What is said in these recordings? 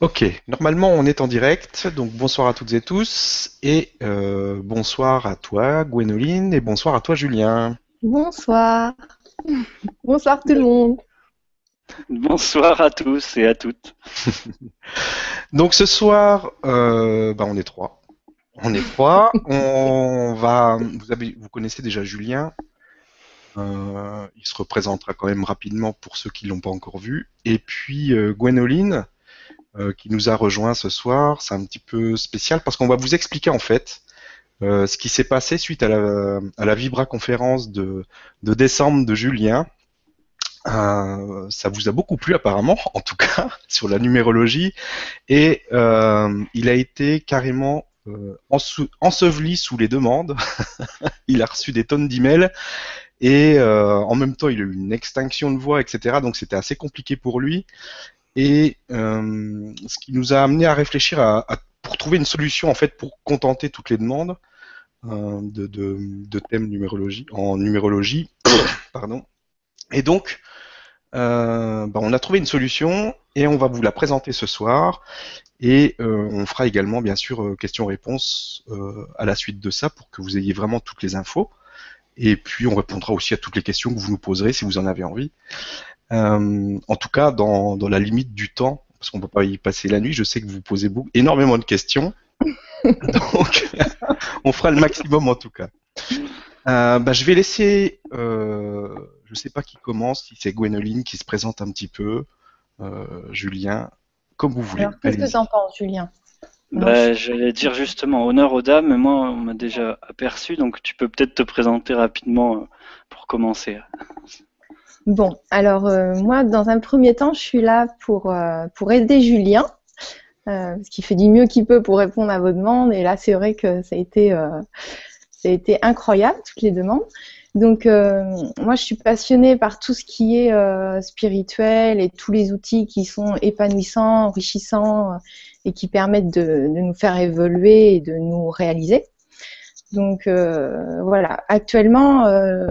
Ok, normalement on est en direct, donc bonsoir à toutes et tous, et euh, bonsoir à toi Gwénoline, et bonsoir à toi Julien. Bonsoir. Bonsoir tout le monde. Bonsoir à tous et à toutes. donc ce soir, euh, bah, on est trois. On est trois. on va, vous, avez, vous connaissez déjà Julien. Euh, il se représentera quand même rapidement pour ceux qui l'ont pas encore vu. Et puis euh, Gwénoline, euh, qui nous a rejoint ce soir. C'est un petit peu spécial parce qu'on va vous expliquer en fait euh, ce qui s'est passé suite à la, à la Vibra conférence de, de décembre de Julien. Euh, ça vous a beaucoup plu apparemment, en tout cas, sur la numérologie. Et euh, il a été carrément euh, enseveli sous les demandes. il a reçu des tonnes d'emails. Et euh, en même temps, il a eu une extinction de voix, etc. Donc c'était assez compliqué pour lui et euh, ce qui nous a amené à réfléchir à, à, pour trouver une solution en fait pour contenter toutes les demandes euh, de, de, de, thèmes numérologie en numérologie pardon. Et donc euh, bah, on a trouvé une solution et on va vous la présenter ce soir. Et euh, on fera également bien sûr euh, questions-réponses euh, à la suite de ça pour que vous ayez vraiment toutes les infos. Et puis on répondra aussi à toutes les questions que vous nous poserez si vous en avez envie. Euh, en tout cas, dans, dans, la limite du temps, parce qu'on ne peut pas y passer la nuit, je sais que vous posez beaucoup, énormément de questions. Donc, on fera le maximum en tout cas. Euh, bah, je vais laisser, euh, je ne sais pas qui commence, si c'est Gwénoline qui se présente un petit peu, euh, Julien, comme vous voulez. Qu'est-ce que tu en penses, Julien? Bah, J'allais dire justement honneur aux dames, mais moi on m'a déjà aperçu, donc tu peux peut-être te présenter rapidement pour commencer. Bon, alors euh, moi, dans un premier temps, je suis là pour, euh, pour aider Julien, euh, parce qu'il fait du mieux qu'il peut pour répondre à vos demandes. Et là, c'est vrai que ça a été, euh, ça a été incroyable, toutes les demandes. Donc, moi, je suis passionnée par tout ce qui est spirituel et tous les outils qui sont épanouissants, enrichissants et qui permettent de, de nous faire évoluer et de nous réaliser. Donc euh, voilà, actuellement, euh,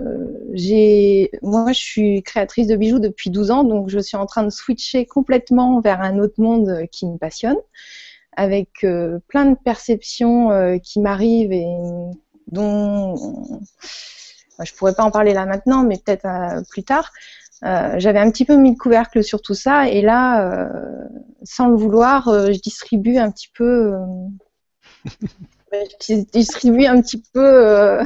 j'ai, moi je suis créatrice de bijoux depuis 12 ans, donc je suis en train de switcher complètement vers un autre monde qui me passionne, avec euh, plein de perceptions euh, qui m'arrivent et dont je pourrais pas en parler là maintenant, mais peut-être euh, plus tard. J'avais un petit peu mis le couvercle sur tout ça, et là, sans le vouloir, je distribue un petit peu je distribue un petit peu. Euh,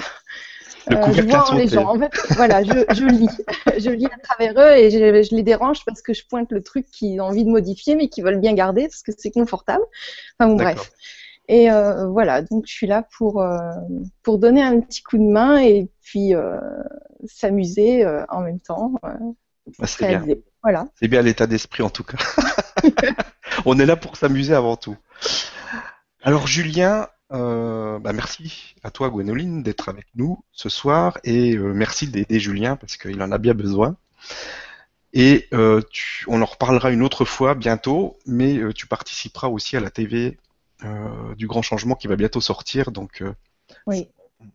euh, je vois les gens. En fait, voilà, je, je, lis. je lis à travers eux et je, je, les dérange parce que je pointe le truc qu'ils ont envie de modifier mais qu'ils veulent bien garder parce que c'est confortable. Enfin bon, bref. Et euh, voilà, donc je suis là pour, euh, pour donner un petit coup de main et puis euh, s'amuser euh, en même temps. Bah, c'est bien. Voilà. C'est bien l'état d'esprit en tout cas. On est là pour s'amuser avant tout. Alors Julien, euh, bah merci à toi Gwénoline d'être avec nous ce soir et euh, merci d'aider Julien parce qu'il en a bien besoin. Et euh, tu, on en reparlera une autre fois bientôt, mais tu participeras aussi à la TV du Grand Changement qui va bientôt sortir, donc oui.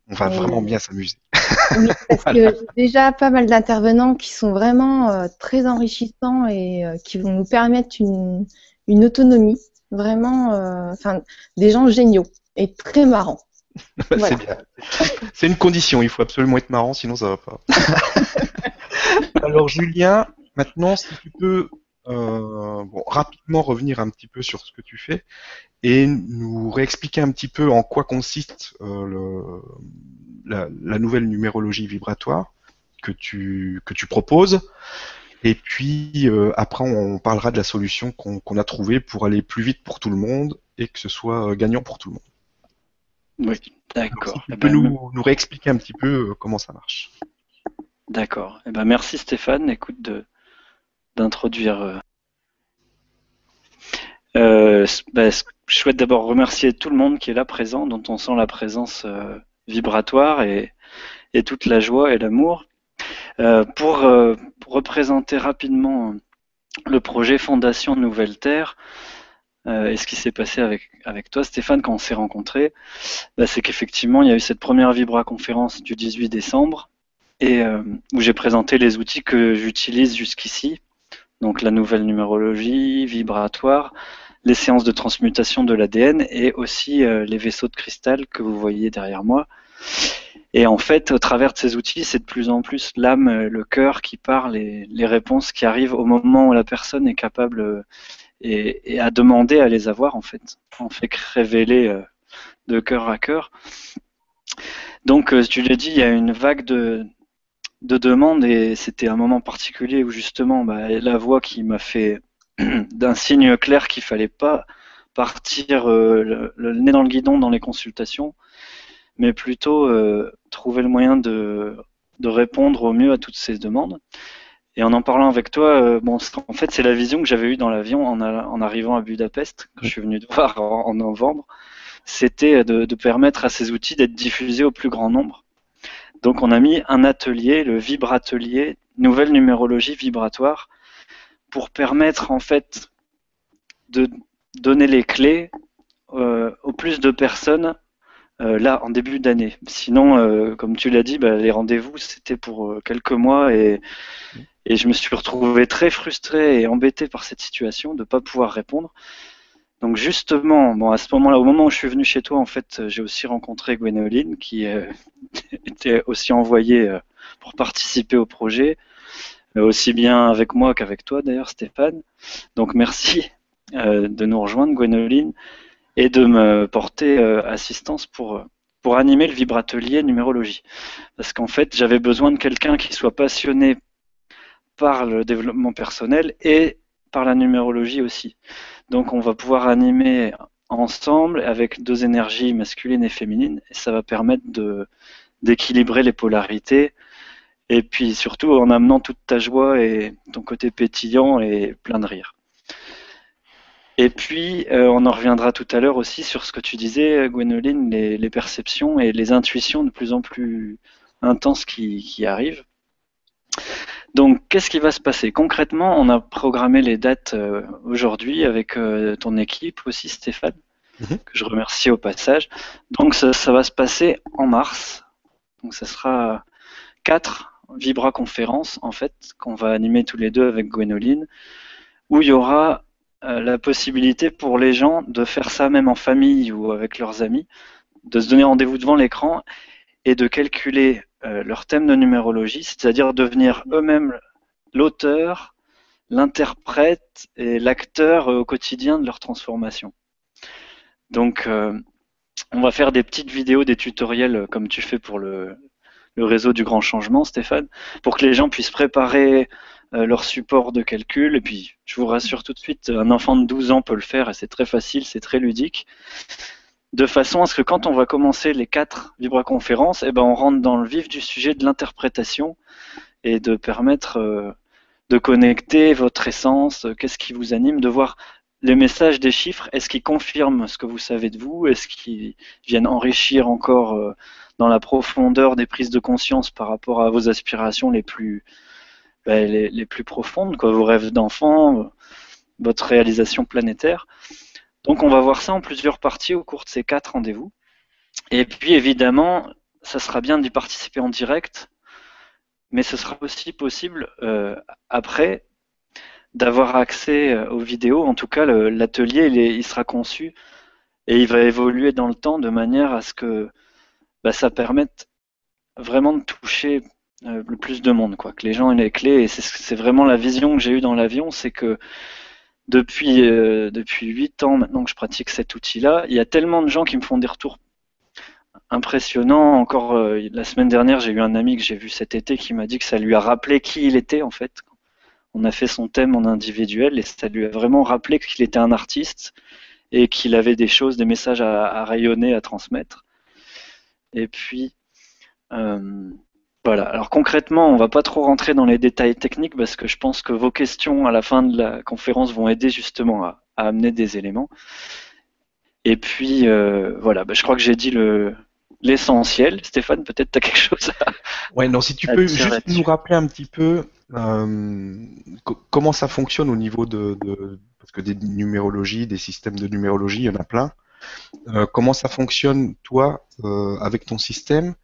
on va oui. vraiment bien s'amuser. Oui, parce voilà. que j'ai déjà pas mal d'intervenants qui sont vraiment très enrichissants et qui vont nous permettre une, une autonomie, vraiment, enfin des gens géniaux et très marrant. voilà. C'est bien. C'est une condition, il faut absolument être marrant, sinon ça va pas. Alors Julien, maintenant si tu peux euh, bon, rapidement revenir un petit peu sur ce que tu fais et nous réexpliquer un petit peu en quoi consiste euh, le, la, la, nouvelle numérologie vibratoire que tu, que tu proposes. Et puis euh, après, on parlera de la solution qu'on qu a trouvée pour aller plus vite pour tout le monde et que ce soit gagnant pour tout le monde. Oui, d'accord. Si tu peux nous, nous, réexpliquer un petit peu euh, comment ça marche. D'accord. Eh ben, merci Stéphane, écoute, d'introduire. Euh... Euh, bah, je souhaite d'abord remercier tout le monde qui est là présent, dont on sent la présence euh, vibratoire et, et, toute la joie et l'amour. Euh, pour, pour, représenter rapidement le projet Fondation Nouvelle Terre, euh, et ce qui s'est passé avec, avec toi, Stéphane, quand on s'est rencontrés, bah, c'est qu'effectivement, il y a eu cette première Vibra conférence du 18 décembre, et euh, où j'ai présenté les outils que j'utilise jusqu'ici, donc la nouvelle numérologie vibratoire, les séances de transmutation de l'ADN et aussi les vaisseaux de cristal que vous voyez derrière moi. Et en fait, au travers de ces outils, c'est de plus en plus l'âme, le cœur qui parle et les réponses qui arrivent au moment où la personne est capable et, à demander à les avoir en fait. On fait révéler de cœur à cœur. Donc, tu l'as dit, il y a une vague de, de demandes et c'était un moment particulier où justement bah, la voix qui m'a fait d'un signe clair qu'il fallait pas partir euh, le, nez dans le guidon dans les consultations, mais plutôt euh, trouver le moyen de, répondre au mieux à toutes ces demandes. Et en en parlant avec toi, euh, bon, en fait, c'est la vision que j'avais eue dans l'avion en, en, arrivant à Budapest, quand je suis venu te voir en, novembre, c'était de, de, permettre à ces outils d'être diffusés au plus grand nombre. Donc, on a mis un atelier, le vibratelier, nouvelle numérologie vibratoire, pour permettre en fait de donner les clés euh, au plus de personnes euh, là en début d'année. Sinon, euh, comme tu l'as dit, bah, les rendez-vous c'était pour quelques mois et, et, je me suis retrouvé très frustré et embêté par cette situation de ne pas pouvoir répondre. Donc justement, bon, à ce moment-là, au moment où je suis venu chez toi, en fait, j'ai aussi rencontré Gwénoline qui était aussi envoyée pour participer au projet aussi bien avec moi qu'avec toi d'ailleurs Stéphane. Donc merci euh, de nous rejoindre Gwénoline et de me porter euh, assistance pour, pour animer le vibratelier numérologie. Parce qu'en fait j'avais besoin de quelqu'un qui soit passionné par le développement personnel et par la numérologie aussi. Donc on va pouvoir animer ensemble avec deux énergies masculines et féminines et ça va permettre d'équilibrer les polarités et puis surtout en amenant toute ta joie et ton côté pétillant et plein de rire. Et puis, euh, on en reviendra tout à l'heure aussi sur ce que tu disais, Gwénoline, les, perceptions et les intuitions de plus en plus intenses qui, arrivent. Donc, qu'est-ce qui va se passer? Concrètement, on a programmé les dates euh, aujourd'hui avec euh, ton équipe aussi, Stéphane, mhm. que je remercie au passage. Donc, ça, ça, va se passer en mars. Donc, ça sera 4 Vibra conférence en fait qu'on va animer tous les deux avec Gwénoline, où il y aura euh, la possibilité pour les gens de faire ça même en famille ou avec leurs amis, de se donner rendez-vous devant l'écran et de calculer leur thème de numérologie, c'est-à-dire devenir eux-mêmes l'auteur, l'interprète et l'acteur euh, au quotidien de leur transformation. Donc, on va faire des petites vidéos, des tutoriels comme tu fais pour le, le réseau du grand changement, Stéphane, pour que les gens puissent préparer euh, leur support de calcul. Et puis, je vous rassure tout de suite, un enfant de 12 ans peut le faire et c'est très facile, c'est très ludique. De façon à ce que quand on va commencer les quatre vibra-conférences, eh ben, on rentre dans le vif du sujet de l'interprétation et de permettre euh, de connecter votre essence, euh, qu'est-ce qui vous anime, de voir les messages des chiffres, est-ce qu'ils confirment ce que vous savez de vous Est-ce qu'ils viennent enrichir encore dans la profondeur des prises de conscience par rapport à vos aspirations les plus, ben, les, plus profondes, quoi, vos rêves d'enfant, votre réalisation planétaire. Donc on va voir ça en plusieurs parties au cours de ces quatre rendez-vous. Et puis évidemment, ça sera bien d'y participer en direct, mais ce sera aussi possible euh, après d'avoir accès euh, aux vidéos. En tout cas, l'atelier il, sera conçu et il va évoluer dans le temps de manière à ce que bah, ça permette vraiment de toucher euh, le plus de monde, quoi, que les gens aient les clés. Et c'est vraiment la vision que j'ai eue dans l'avion, c'est que depuis euh, depuis huit ans maintenant que je pratique cet outil-là, il y a tellement de gens qui me font des retours impressionnants. Encore euh, la semaine dernière, j'ai eu un ami que j'ai vu cet été qui m'a dit que ça lui a rappelé qui il était en fait. On a fait son thème en individuel et ça lui a vraiment rappelé qu'il était un artiste et qu'il avait des choses, des messages à rayonner, à transmettre. Et puis, euh, voilà. Alors concrètement, on va pas trop rentrer dans les détails techniques parce que je pense que vos questions à la fin de la conférence vont aider justement à, amener des éléments. Et puis, euh, voilà, bah, je crois que j'ai dit le, l'essentiel. Stéphane, peut-être tu as quelque chose à. Ouais, non, si tu peux juste nous rappeler un petit peu euh, comment ça fonctionne au niveau de, de, Parce que des numérologies, des systèmes de numérologie, il y en a plein. Euh, comment ça fonctionne, toi, avec ton système?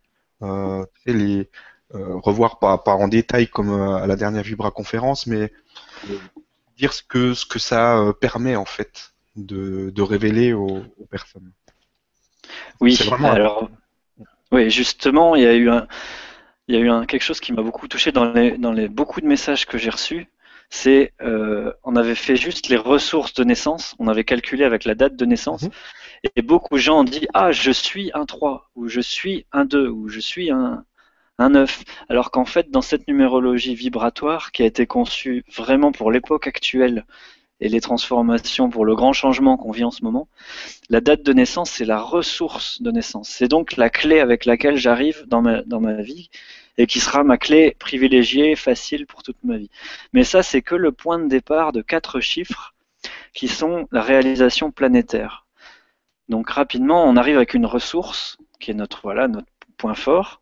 Les, revoir pas, pas en détail comme à la dernière Vibra conférence, mais dire ce que, ce que ça permet en fait de, de révéler aux, aux personnes. Oui, vraiment alors, oui, justement, il y a eu un, il y a eu un, quelque chose qui m'a beaucoup touché dans les, dans les beaucoup de messages que j'ai reçus. C'est, euh, on avait fait juste les ressources de naissance, on avait calculé avec la date de naissance, Mhm. Et beaucoup de gens ont dit, ah, je suis un 3, ou je suis un 2, ou je suis un, un 9. Alors qu'en fait, dans cette numérologie vibratoire qui a été conçue vraiment pour l'époque actuelle et les transformations pour le grand changement qu'on vit en ce moment, la date de naissance, c'est la ressource de naissance. C'est donc la clé avec laquelle j'arrive dans ma, dans ma vie et qui sera ma clé privilégiée, facile pour toute ma vie. Mais ça, c'est que le point de départ de quatre chiffres qui sont la réalisation planétaire. Donc rapidement, on arrive avec une ressource qui est notre voilà notre point fort.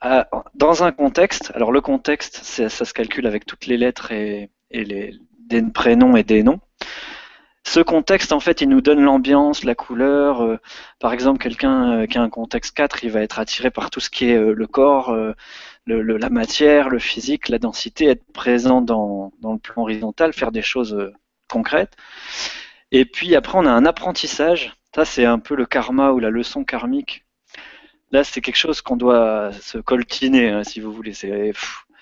À- dans un contexte, alors le contexte, ça se calcule avec toutes les lettres et, les des prénoms et des noms. Ce contexte, en fait, il nous donne l'ambiance, la couleur. euh, par exemple, quelqu'un euh, qui a un contexte 4, il va être attiré par tout ce qui est euh, le corps, euh, la matière, le physique, la densité, être présent dans, dans le plan horizontal, faire des choses euh, concrètes. Et puis après, on a un apprentissage. Ça, c'est un peu le karma ou la leçon karmique. Là, c'est quelque chose qu'on doit se coltiner, hein, si vous voulez.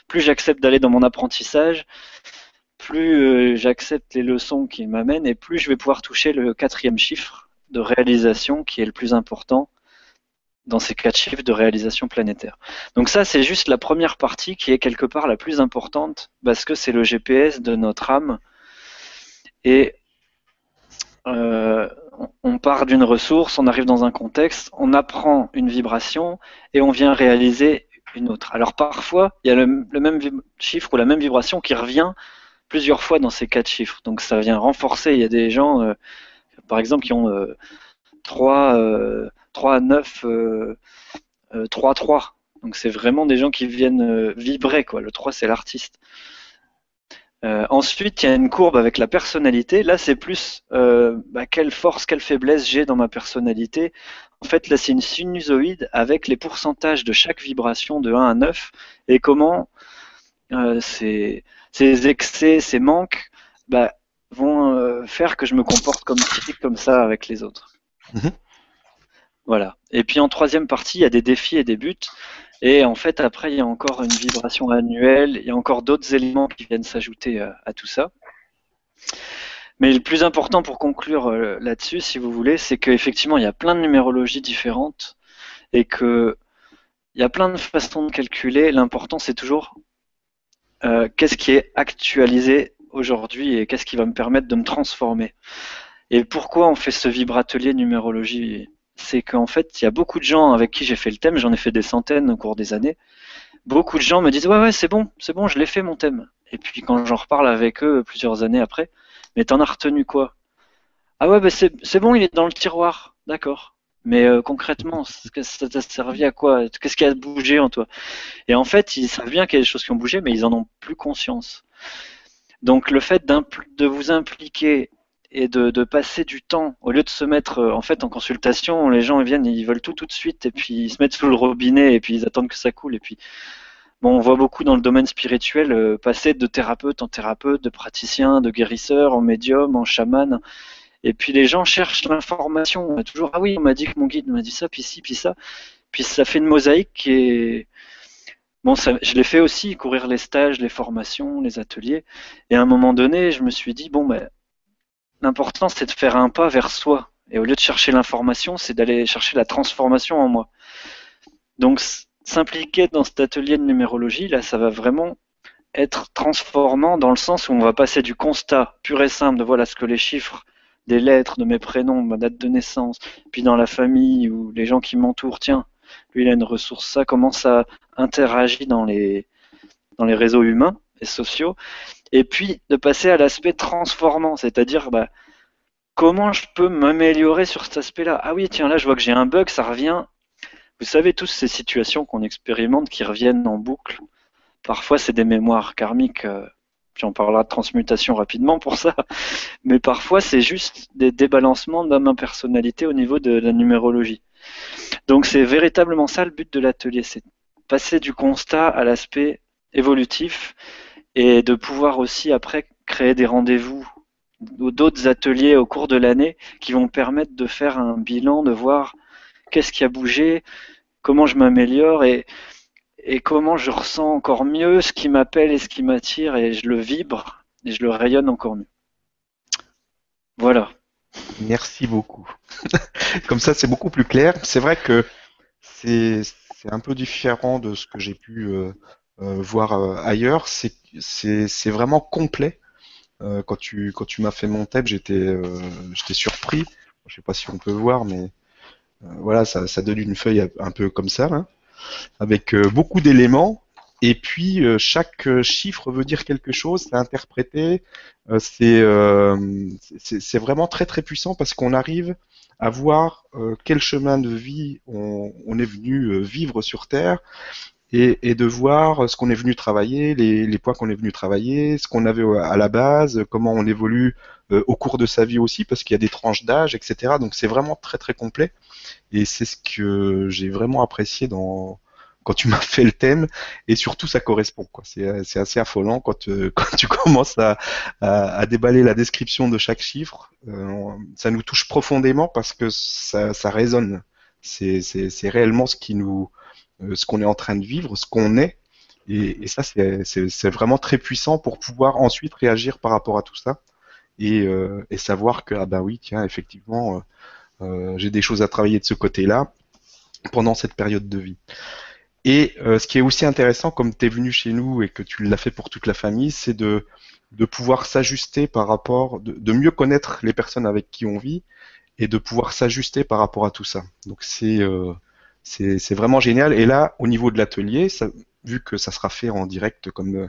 Plus j'accepte d'aller dans mon apprentissage, plus euh, j'accepte les leçons qu'il m'amène et plus je vais pouvoir toucher le quatrième chiffre de réalisation qui est le plus important dans ces quatre chiffres de réalisation planétaire. Donc ça, c'est juste la première partie qui est quelque part la plus importante parce que c'est le GPS de notre âme et euh, on- part d'une ressource, on arrive dans un contexte, on apprend une vibration et on vient réaliser une autre. Alors parfois, il y a le, même chiffre ou la même vibration qui revient plusieurs fois dans ces quatre chiffres. Donc ça vient renforcer. Il y a des gens, euh, par exemple, qui ont euh, 3, euh, 3, 9, 3, 3. Donc c'est vraiment des gens qui viennent vibrer. Le 3, c'est l'artiste. Euh, ensuite, il y a une courbe avec la personnalité. Là, c'est plus euh, bah, quelle force, quelle faiblesse j'ai dans ma personnalité. En fait, là, c'est une sinusoïde avec les pourcentages de chaque vibration de 1 à 9 et comment euh, ces, ces excès, ces manques bah, vont faire que je me comporte comme comme ça avec les autres. Mhm. Voilà. Et puis en troisième partie, il y a des défis et des buts. Et en fait, après, il y a encore une vibration annuelle, il y a encore d'autres éléments qui viennent s'ajouter à, à tout ça. Mais le plus important pour conclure euh, là-dessus, si vous voulez, c'est qu'effectivement, il y a plein de numérologies différentes et que il y a plein de façons de calculer. L'important, c'est toujours euh, qu'est-ce qui est actualisé aujourd'hui et qu'est-ce qui va me permettre de me transformer. Et pourquoi on fait ce vibratelier numérologie C'est qu'en fait, il y a beaucoup de gens avec qui j'ai fait le thème, j'en ai fait des centaines au cours des années. Beaucoup de gens me disent ouais ouais c'est bon, c'est bon, je l'ai fait mon thème. Et puis quand j'en reparle avec eux plusieurs années après, mais t'en as retenu quoi? Ah ouais bah c'est bon, il est dans le tiroir, d'accord. Mais euh, concrètement, ça t'a servi à quoi? Qu'est-ce qui a bougé en toi? Et en fait, ils savent bien qu'il y a des choses qui ont bougé, mais ils en ont plus conscience. Donc le fait de vous impliquer et de, passer du temps, au lieu de se mettre euh, en fait en consultation, les gens ils viennent, ils veulent tout tout de suite, et puis ils se mettent sous le robinet, et puis ils attendent que ça coule, et puis bon, on voit beaucoup dans le domaine spirituel euh, passer de thérapeute en thérapeute, de praticien, de guérisseur, en médium, en chaman, et puis les gens cherchent l'information, On a toujours ah oui, on m'a dit que mon guide m'a dit ça, puis ci, puis ça, puis ça fait une mosaïque Bon, je l'ai fait aussi, courir les stages, les formations, les ateliers. Et à un moment donné, je me suis dit, bon, ben, l'important, c'est de faire un pas vers soi. Et au lieu de chercher l'information, c'est d'aller chercher la transformation en moi. Donc, s'impliquer dans cet atelier de numérologie, là, ça va vraiment être transformant dans le sens où on va passer du constat pur et simple de voilà ce que les chiffres des lettres, de mes prénoms, ma date de naissance, puis dans la famille ou les gens qui m'entourent, tiens, lui il a une ressource, ça, comment ça interagit dans les, dans les réseaux humains et sociaux, et puis de passer à l'aspect transformant, c'est-à-dire bah, comment je peux m'améliorer sur cet aspect-là? Ah oui, tiens, là je vois que j'ai un bug, ça revient. Vous savez tous ces situations qu'on expérimente qui reviennent en boucle. Parfois c'est des mémoires karmiques, euh, puis on parlera de transmutation rapidement pour ça, mais parfois c'est juste des débalancements de ma personnalité au niveau de la numérologie. Donc c'est véritablement ça le but de l'atelier, c'est passer du constat à l'aspect évolutif et de pouvoir aussi après créer des rendez-vous d'autres ateliers au cours de l'année qui vont permettre de faire un bilan, de voir qu'est-ce qui a bougé, comment je m'améliore et, et comment je ressens encore mieux ce qui m'appelle et ce qui m'attire et je le vibre et je le rayonne encore mieux. Voilà. Merci beaucoup. Comme ça, c'est beaucoup plus clair. C'est vrai que c'est un peu différent de ce que j'ai pu euh, euh, voir euh, ailleurs. C'est vraiment complet. quand tu, quand tu m'as fait mon thème, j'étais j'étais surpris. Je sais pas si on peut voir, mais voilà, ça, donne une feuille un peu comme ça, avec beaucoup d'éléments. Et puis chaque chiffre veut dire quelque chose, c'est interprété. c'est c'est vraiment très très puissant parce qu'on arrive à voir quel chemin de vie on est venu vivre sur Terre et, de voir ce qu'on est venu travailler, les, points qu'on est venu travailler, ce qu'on avait à la base, comment on évolue euh, au cours de sa vie aussi, parce qu'il y a des tranches d'âge, etc. Donc c'est vraiment très très complet. Et c'est ce que j'ai vraiment apprécié dans quand tu m'as fait le thème, et surtout ça correspond. C'est, assez affolant quand, euh, quand tu commences à, à, déballer la description de chaque chiffre. Euh, ça nous touche profondément parce que ça, ça résonne. C'est, réellement ce qui nous euh, ce qu'on est en train de vivre, ce qu'on est. Et, ça, c'est vraiment très puissant pour pouvoir ensuite réagir par rapport à tout ça et, euh, savoir que, ah ben oui, tiens, effectivement, euh, j'ai des choses à travailler de ce côté-là pendant cette période de vie. Et ce qui est aussi intéressant, comme tu es venu chez nous et que tu l'as fait pour toute la famille, c'est de, pouvoir s'ajuster par rapport, de, de, mieux connaître les personnes avec qui on vit et de pouvoir s'ajuster par rapport à tout ça. Donc c'est c'est vraiment génial. Et là, au niveau de l'atelier, vu que ça sera fait en direct comme,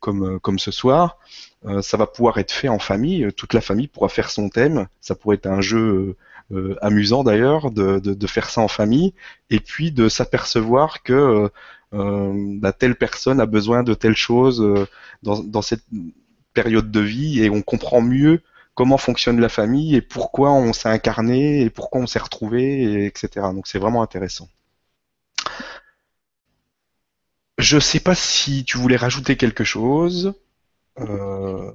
comme, comme ce soir, euh, ça va pouvoir être fait en famille. Toute la famille pourra faire son thème. Ça pourrait être un jeu euh, amusant d'ailleurs de, de, de, faire ça en famille. Et puis de s'apercevoir que euh, bah, telle personne a besoin de telle chose dans, dans cette période de vie et on comprend mieux comment fonctionne la famille et pourquoi on s'est incarné et pourquoi on s'est retrouvé, etc. Donc c'est vraiment intéressant. Je ne sais pas si tu voulais rajouter quelque chose. Euh...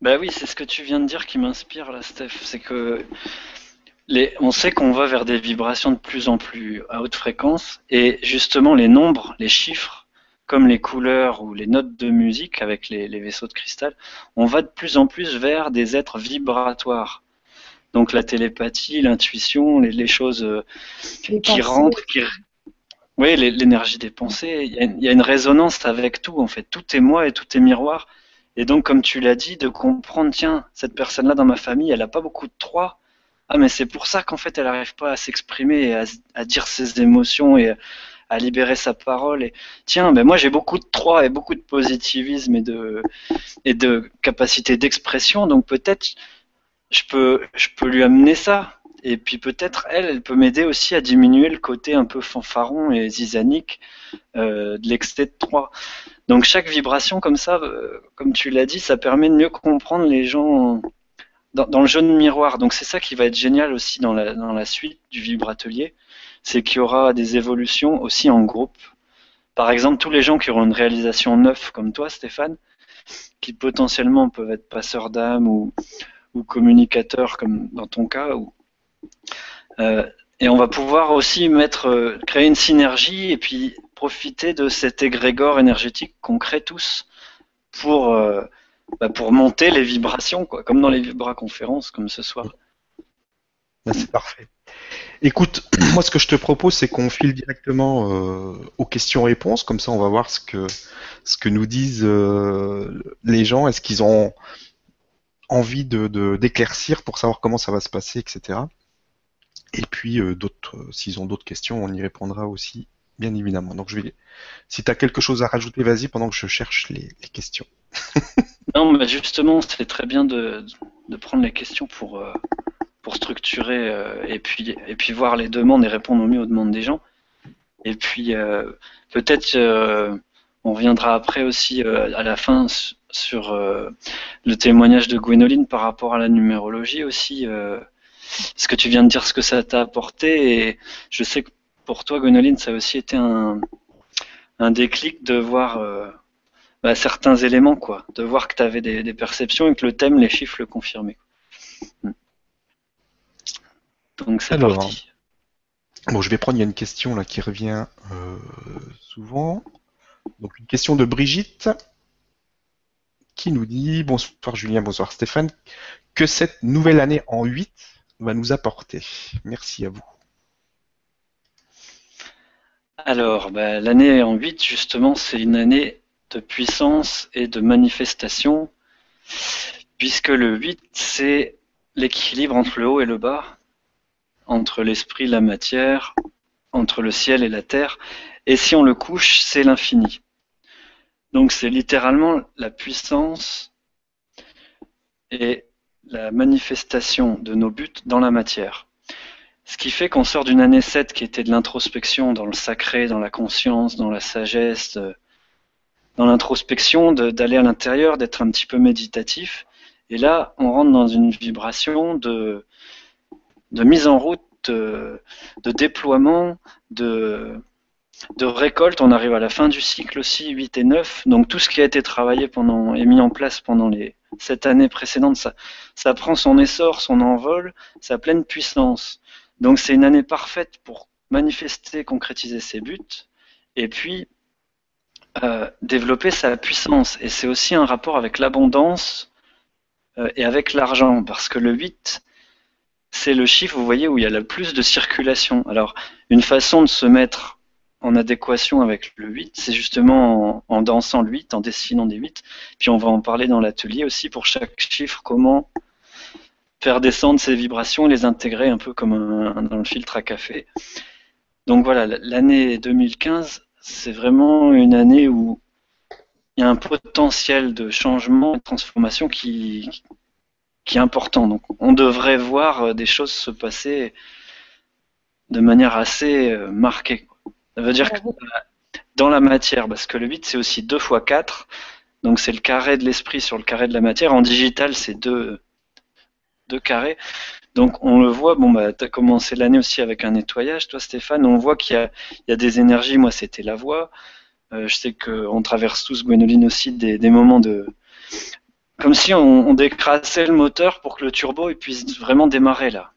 Bah oui, c'est ce que tu viens de dire qui m'inspire là, Steph. C'est que les... on sait qu'on va vers des vibrations de plus en plus à haute fréquence et justement les nombres, les chiffres comme les couleurs ou les notes de musique avec les, vaisseaux de cristal, on va de plus en plus vers des êtres vibratoires. Donc la télépathie, l'intuition, les, choses euh, qui rentrent, qui... oui, l'énergie des pensées. Il y, a, une résonance avec tout en fait. Tout est moi et tout est miroir. Et donc, comme tu l'as dit, de comprendre, tiens, cette personne-là dans ma famille, elle n'a pas beaucoup de trois. Ah, mais c'est pour ça qu'en fait, elle n'arrive pas à s'exprimer, à, à, dire ses émotions et à libérer sa parole. Et tiens, ben moi j'ai beaucoup de trois et beaucoup de positivisme et de, et de capacité d'expression, donc peut-être je peux, je peux lui amener ça. Et puis peut-être elle, elle peut m'aider aussi à diminuer le côté un peu fanfaron et zizanique euh, de l'excès de 3. Donc chaque vibration comme ça, euh, comme tu l'as dit, ça permet de mieux comprendre les gens dans, dans le jeu de miroir. Donc c'est ça qui va être génial aussi dans la, dans la suite du vibratelier c'est qu'il y aura des évolutions aussi en groupe. Par exemple, tous les gens qui auront une réalisation neuve comme toi, Stéphane, qui potentiellement peuvent être passeurs d'âme ou, communicateurs comme dans ton cas, euh, et on va pouvoir aussi euh, créer une synergie et puis profiter de cet égrégore énergétique qu'on crée tous pour, euh, bah, pour monter les vibrations, quoi, comme dans les vibraconférences, comme ce soir. C'est parfait. Écoute, moi ce que je te propose, c'est qu'on file directement euh, aux questions-réponses, comme ça on va voir ce que, ce que nous disent euh, les gens, est-ce qu'ils ont envie de d'éclaircir pour savoir comment ça va se passer, etc. Et puis euh, d'autres, s'ils ont d'autres questions, on y répondra aussi, bien évidemment. Donc je vais, si tu as quelque chose à rajouter, vas-y pendant que je cherche les, questions. non, mais justement, c'est très bien de, de, prendre les questions pour pour structurer euh, et puis et puis voir les demandes et répondre au mieux aux demandes des gens. Et puis euh, peut-être euh, on reviendra après aussi à la fin sur le témoignage de Gwénoline par rapport à la numérologie aussi. ce que tu viens de dire, ce que ça t'a apporté. Et je sais que pour toi, Gwénoline, ça a aussi été un, un déclic de voir bah, certains éléments, quoi. De voir que tu avais des, perceptions et que le thème, les chiffres le confirmaient. Donc c'est parti. Bon, je vais prendre, il y a une question là qui revient euh, souvent. Donc une question de Brigitte qui nous dit Bonsoir Julien, bonsoir Stéphane, que cette nouvelle année en 8 va nous apporter? Merci à vous. Alors, bah, l'année en 8, justement, c'est une année de puissance et de manifestation, puisque le 8, c'est l'équilibre entre le haut et le bas, entre l'esprit la matière, entre le ciel et la terre, et si on le couche, c'est l'infini. Donc c'est littéralement la puissance et la manifestation de nos buts dans la matière. Ce qui fait qu'on sort d'une année 7 qui était de l'introspection dans le sacré, dans la conscience, dans la sagesse, dans l'introspection, d'aller à l'intérieur, d'être un petit peu méditatif. Et là, on rentre dans une vibration de, de mise en route, de, déploiement, de, de récolte. On arrive à la fin du cycle aussi, 8 et 9. Donc tout ce qui a été travaillé pendant et mis en place pendant les sept années précédentes, ça, ça prend son essor, son envol, sa pleine puissance. Donc c'est une année parfaite pour manifester, concrétiser ses buts, et puis euh, développer sa puissance. Et c'est aussi un rapport avec l'abondance euh, et avec l'argent, parce que le 8, c'est le chiffre, vous voyez, où il y a le plus de circulation. Alors, une façon de se mettre en adéquation avec le 8, c'est justement en, dansant le 8, en dessinant des 8. Puis on va en parler dans l'atelier aussi pour chaque chiffre, comment faire descendre ces vibrations et les intégrer un peu comme un, dans le filtre à café. Donc voilà, l'année 2015, c'est vraiment une année où il y a un potentiel de changement de transformation qui, qui est important. Donc on devrait voir euh, des choses se passer de manière assez euh, marquée. Ça veut dire que dans la matière, parce que le 8 c'est aussi 2 fois 4, donc c'est le carré de l'esprit sur le carré de la matière. En digital, c'est 2 deux carrés. Donc on le voit, bon bah tu as commencé l'année aussi avec un nettoyage, toi Stéphane, on voit qu'il y, a, des énergies, moi c'était la voix. Euh, je sais qu'on traverse tous, Gwenoline aussi, des, moments de. Comme si on, on, décrassait le moteur pour que le turbo puisse vraiment démarrer là.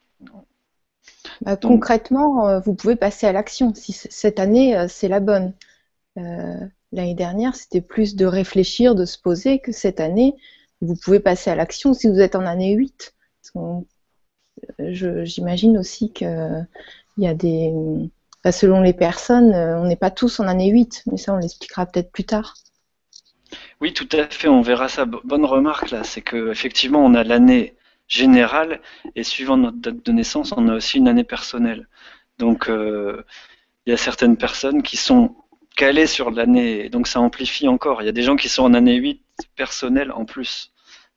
Bah, concrètement, euh, vous pouvez passer à l'action. Si cette année, euh, c'est la bonne. L'année dernière, c'était plus de réfléchir, de se poser, que cette année, vous pouvez passer à l'action si vous êtes en année 8. J'imagine aussi qu'il y a des. selon les personnes, on n'est pas tous en année 8, mais ça, on l'expliquera peut-être plus tard. Oui, tout à fait, on verra ça. Bonne remarque là, c'est qu'effectivement, on a l'année générale et suivant notre date de naissance, on a aussi une année personnelle. Donc, euh, il y a certaines personnes qui sont calées sur l'année, donc ça amplifie encore. Il y a des gens qui sont en année 8 personnelle en plus.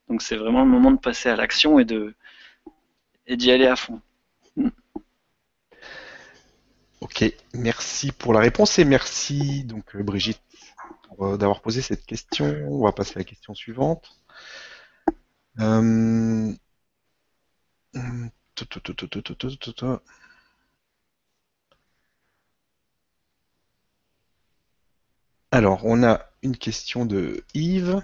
Donc, c'est vraiment le moment de passer à l'action et de, et d'y aller à fond. Ok, merci pour la réponse et merci donc Brigitte euh, d'avoir posé cette question. On va passer à la question suivante. Euh, Alors, on a une question de Yves.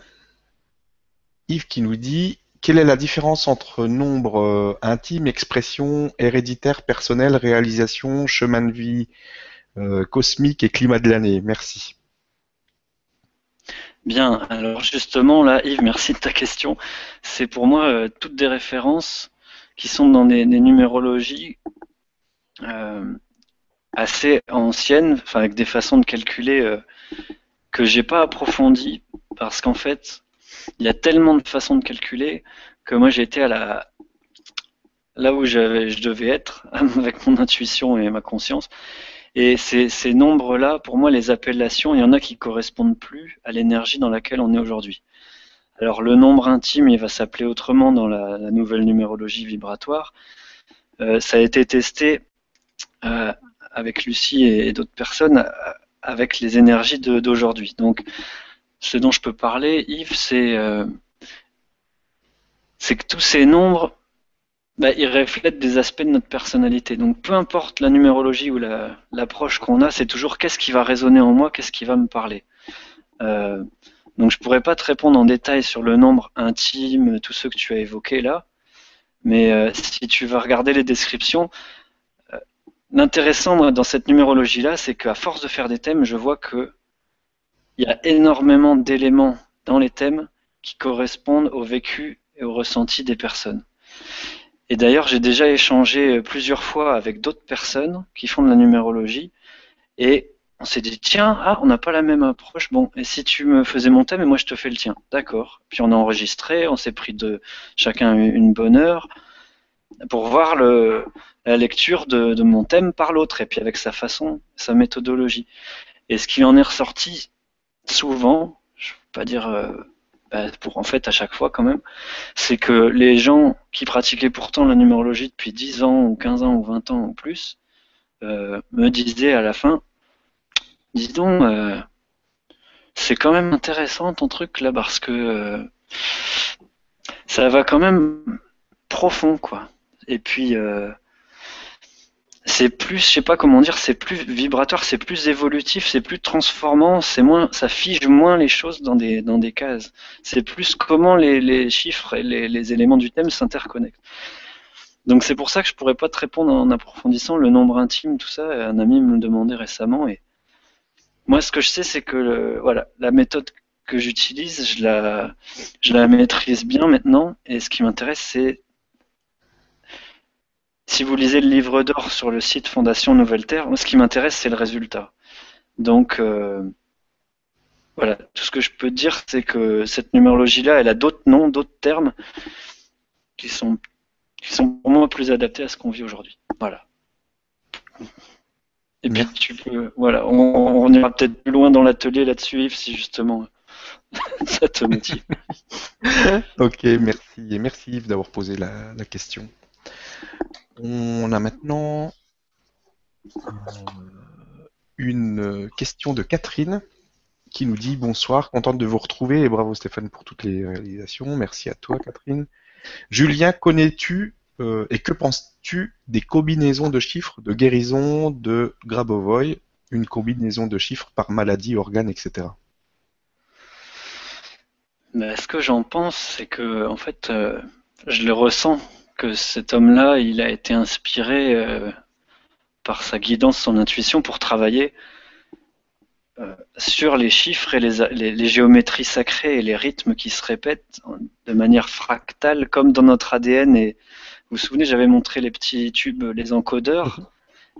Yves qui nous dit quelle est la différence entre nombre euh, intime, expression, héréditaire, personnel, réalisation, chemin de vie, cosmique et climat de l'année? Merci. Bien, alors justement là, Yves, merci de ta question. C'est pour moi euh, toutes des références qui sont dans des, numérologies assez anciennes, avec des façons de calculer que j'ai pas approfondies, parce qu'en fait, il y a tellement de façons de calculer que moi j'étais à la là où je devais être avec mon intuition et ma conscience. Et ces, nombres-là, pour moi, les appellations, il y en a qui correspondent plus à l'énergie dans laquelle on est aujourd'hui. Alors le nombre intime, il va s'appeler autrement dans la, nouvelle numérologie vibratoire. Euh, ça a été testé euh, avec Lucie et, d'autres personnes euh, avec les énergies d'aujourd'hui. Donc ce dont je peux parler, Yves, c'est que tous ces nombres, bah, ils reflètent des aspects de notre personnalité. Donc peu importe la numérologie ou l'approche qu'on a, c'est toujours qu'est-ce qui va résonner en moi, qu'est-ce qui va me parler. Euh, Donc je pourrais pas te répondre en détail sur le nombre intime, tous ceux que tu as évoqués là. Mais euh, si tu vas regarder les descriptions, euh, l'intéressant dans cette numérologie-là, c'est qu'à force de faire des thèmes, je vois que il y a énormément d'éléments dans les thèmes qui correspondent au vécu et au ressenti des personnes. Et d'ailleurs, j'ai déjà échangé euh, plusieurs fois avec d'autres personnes qui font de la numérologie et on s'est dit tiens, ah, on n'a pas la même approche. Bon, et si tu me faisais mon thème et moi je te fais le tien, d'accord. Puis on a enregistré, on s'est pris de chacun une bonne heure pour voir la lecture de, de mon thème par l'autre et puis avec sa façon, sa méthodologie. Et ce qui en est ressorti souvent, je ne veux pas dire euh, bah, pour en fait à chaque fois quand même, c'est que les gens qui pratiquaient pourtant la numérologie depuis 10 ans ou 15 ans ou 20 ans ou plus euh, me disaient à la fin Dis donc, euh, c'est quand même intéressant ton truc là parce que euh, ça va quand même profond quoi. Et puis euh, c'est plus, je sais pas comment dire, c'est plus vibratoire, c'est plus évolutif, c'est plus transformant, c'est moins, ça fige moins les choses dans des dans des cases. C'est plus comment les, les chiffres et les, les éléments du thème s'interconnectent. Donc c'est pour ça que je pourrais pas te répondre en approfondissant le nombre intime, tout ça. Un ami me le demandait récemment et moi, ce que je sais, c'est que voilà, la méthode que j'utilise, je la, je la maîtrise bien maintenant. Et ce qui m'intéresse, c'est si vous lisez le livre d'or sur le site Fondation Nouvelle Terre, moi, ce qui m'intéresse, c'est le résultat. Donc, euh, voilà, tout ce que je peux dire, c'est que cette numérologie-là, elle a d'autres noms, d'autres termes qui sont, qui sont pour moi plus adaptés à ce qu'on vit aujourd'hui. Voilà. Et puis tu peux, voilà, on, ira peut-être plus loin dans l'atelier là-dessus, Yves, si justement ça te motive. ok, merci. Et merci Yves d'avoir posé la, question. On a maintenant euh, une question de Catherine qui nous dit bonsoir, contente de vous retrouver et bravo Stéphane pour toutes les réalisations. Merci à toi Catherine. Julien, connais-tu euh, et que penses-tu des combinaisons de chiffres de guérison de Grabovoi, une combinaison de chiffres par maladie, organe, etc. Ben, ce que j'en pense, c'est que en fait, euh, je le ressens que cet homme-là, il a été inspiré euh, par sa guidance, son intuition pour travailler sur les chiffres et les, géométries sacrées et les rythmes qui se répètent de manière fractale, comme dans notre ADN et vous vous souvenez, j'avais montré les petits tubes, les encodeurs.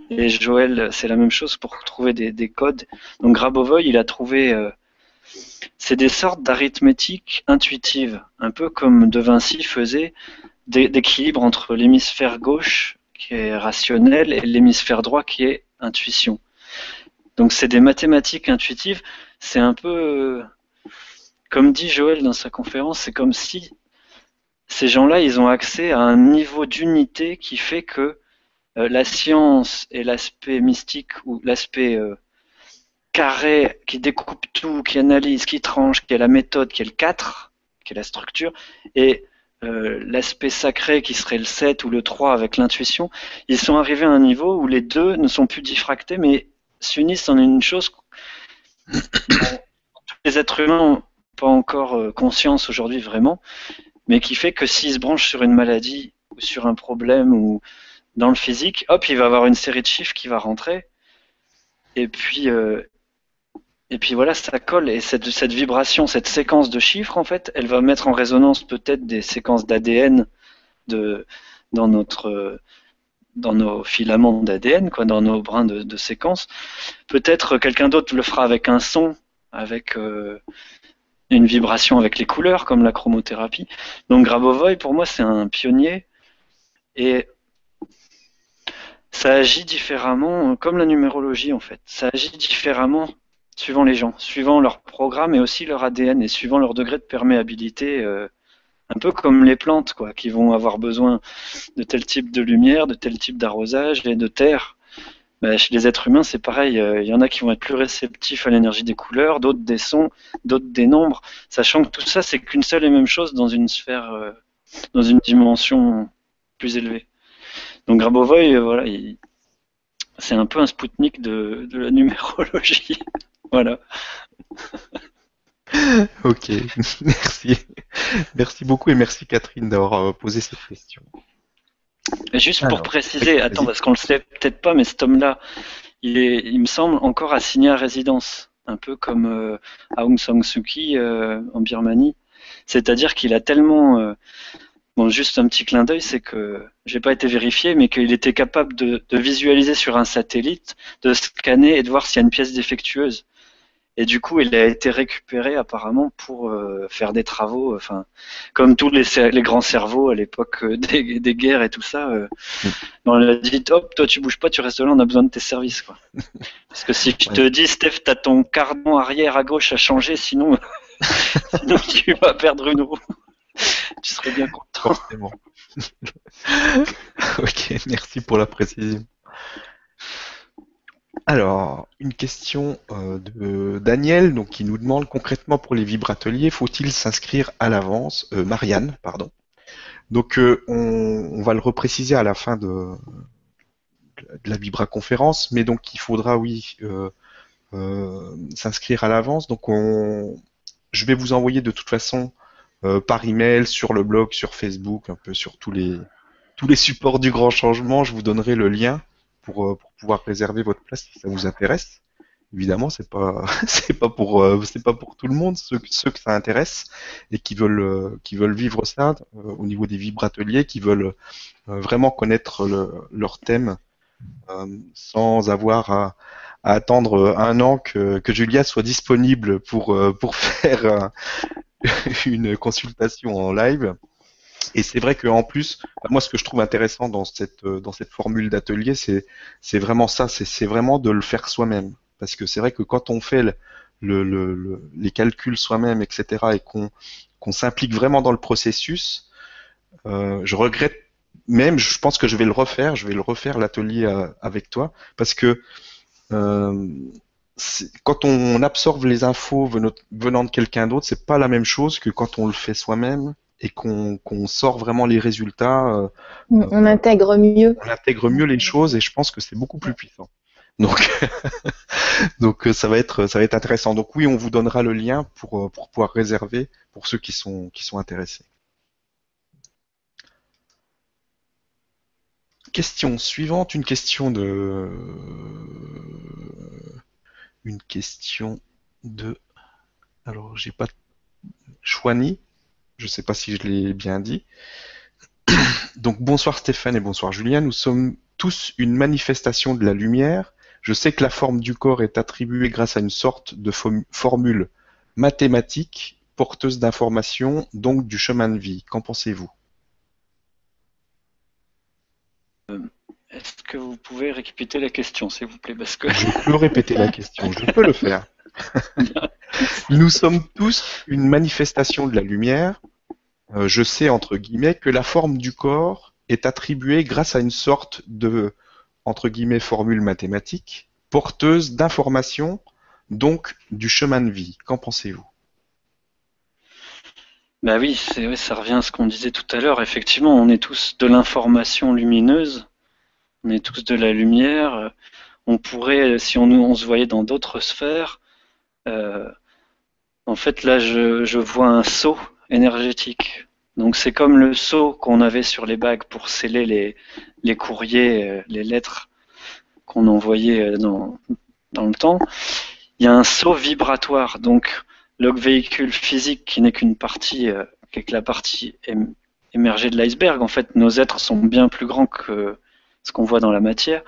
Mhm. Et Joël, c'est la même chose pour trouver des, codes. Donc Grabovoi, il a trouvé. Euh, c'est des sortes d'arithmétique intuitive, un peu comme De Vinci faisait d'équilibre entre l'hémisphère gauche, qui est rationnel, et l'hémisphère droit, qui est intuition. Donc c'est des mathématiques intuitives. C'est un peu. Comme dit Joël dans sa conférence, c'est comme si ces gens-là, ils ont accès à un niveau d'unité qui fait que euh, la science et l'aspect mystique ou l'aspect euh, carré qui découpe tout, qui analyse, qui tranche, qui est la méthode, qui est le 4, qui est la structure, et euh, l'aspect sacré qui serait le 7 ou le 3 avec l'intuition, ils sont arrivés à un niveau où les deux ne sont plus diffractés mais s'unissent en une chose. les êtres humains n'ont pas encore conscience aujourd'hui vraiment, mais qui fait que s'il se branche sur une maladie ou sur un problème ou dans le physique, hop, il va avoir une série de chiffres qui va rentrer. Et puis, euh, et puis voilà, ça colle. Et cette, vibration, cette séquence de chiffres, en fait, elle va mettre en résonance peut-être des séquences d'ADN de, dans notre dans nos filaments d'ADN, quoi, dans nos brins de, séquences. Peut-être quelqu'un d'autre le fera avec un son, avec euh, une vibration avec les couleurs, comme la chromothérapie. Donc Grabovoi, pour moi, c'est un pionnier et ça agit différemment, comme la numérologie en fait. Ça agit différemment suivant les gens, suivant leur programme et aussi leur ADN et suivant leur degré de perméabilité. Euh, un peu comme les plantes, quoi, qui vont avoir besoin de tel type de lumière, de tel type d'arrosage et de terre. Bah, chez les êtres humains, c'est pareil. Euh, il y en a qui vont être plus réceptifs à l'énergie des couleurs, d'autres des sons, d'autres des nombres, sachant que tout ça, c'est qu'une seule et même chose dans une sphère, euh, dans une dimension plus élevée. Donc Grabovoi, euh, voilà, c'est un peu un Spoutnik de, de la numérologie. voilà. ok, merci. Merci beaucoup et merci Catherine d'avoir euh, posé cette question. Juste pour préciser, attends, parce qu'on le sait peut-être pas, mais cet homme-là, il, est, il me semble encore assigné à résidence, un peu comme euh, Aung San Suu Kyi euh, en Birmanie. C'est-à-dire qu'il a tellement, euh, bon, juste un petit clin d'œil, c'est que j'ai pas été vérifié, mais qu'il était capable de, de visualiser sur un satellite, de scanner et de voir s'il y a une pièce défectueuse. Et du coup, il a été récupéré apparemment pour euh, faire des travaux, enfin, comme tous les, grands cerveaux à l'époque euh, des, des guerres et tout ça. euh, Mm. on lui a dit, hop, toi tu bouges pas, tu restes là, on a besoin de tes services. Quoi. Parce que si je te dis, Steph, t'as ton cardan arrière à gauche à changer, sinon, sinon tu vas perdre une roue. Tu serais bien content. Ok, merci pour la précision. Alors, une question euh, de Daniel, donc qui nous demande concrètement pour les vibrateliers, faut-il s'inscrire à l'avance Euh, Marianne, pardon. Donc, euh, on, va le repréciser à la fin de, la vibra-conférence, mais donc il faudra, oui, s'inscrire à l'avance. Donc, on, je vais vous envoyer de toute façon euh, par email, sur le blog, sur Facebook, un peu sur tous les tous les supports du grand changement. Je vous donnerai le lien pour, euh, pour pouvoir réserver votre place si ça vous intéresse. Évidemment, c'est pas c'est pas pour euh, c'est pas pour tout le monde ceux, ceux que ça intéresse et qui veulent euh, qui veulent vivre ça au niveau des vibrateliers, qui veulent vraiment connaître le- leur thème sans avoir à, à attendre un an que, que Julia soit disponible pour pour faire une consultation en live. Et c'est vrai qu'en plus, moi, ce que je trouve intéressant dans cette, euh, dans cette formule d'atelier, c'est, c'est vraiment ça, c'est, c'est vraiment de le faire soi-même. Parce que c'est vrai que quand on fait le, le- le- le- les calculs soi-même, etc., et qu'on, qu'on s'implique vraiment dans le processus, euh, je regrette même, je pense que je vais le refaire, je vais le refaire l'atelier euh, avec toi, parce que euh, quand on absorbe les infos venant de quelqu'un d'autre, c'est pas la même chose que quand on le fait soi-même et qu'on sort vraiment les résultats, euh, On, on intègre mieux. on intègre mieux les choses et je pense que c'est beaucoup plus puissant. Donc, donc euh, ça va être ça va être intéressant. Donc oui, on vous donnera le lien pour euh, pour pouvoir réserver pour ceux qui sont qui sont intéressés. Question suivante, une question de une question de alors j'ai pas Chouani, je sais pas si je l'ai bien dit. Donc bonsoir Stéphane et bonsoir Julien, nous sommes tous une manifestation de la lumière. Je sais que la forme du corps est attribuée grâce à une sorte de formule mathématique porteuse d'informations, donc du chemin de vie. Qu'en pensez-vous? Est-ce que vous pouvez répéter la question, s'il vous plaît Parce que Je peux répéter la question, je peux le faire. Nous sommes tous une manifestation de la lumière. Euh, je sais, entre guillemets, que la forme du corps est attribuée grâce à une sorte de, entre guillemets, formule mathématique, porteuse d'informations, donc du chemin de vie. Qu'en pensez-vous? Bah oui, ouais, ça revient à ce qu'on disait tout à l'heure. Effectivement, on est tous de l'information lumineuse, on est tous de la lumière. Euh, On pourrait, si on, on se voyait dans d'autres sphères, euh, en fait, là, je, vois un sceau énergétique. Donc, c'est comme le sceau qu'on avait sur les bagues pour sceller les, courriers, euh, les lettres qu'on envoyait euh, dans, le temps. Il y a un sceau vibratoire. Donc, le véhicule physique qui n'est qu'une partie, euh, qui est que la partie ém- émergée de l'iceberg. En fait, nos êtres sont bien plus grands que ce qu'on voit dans la matière.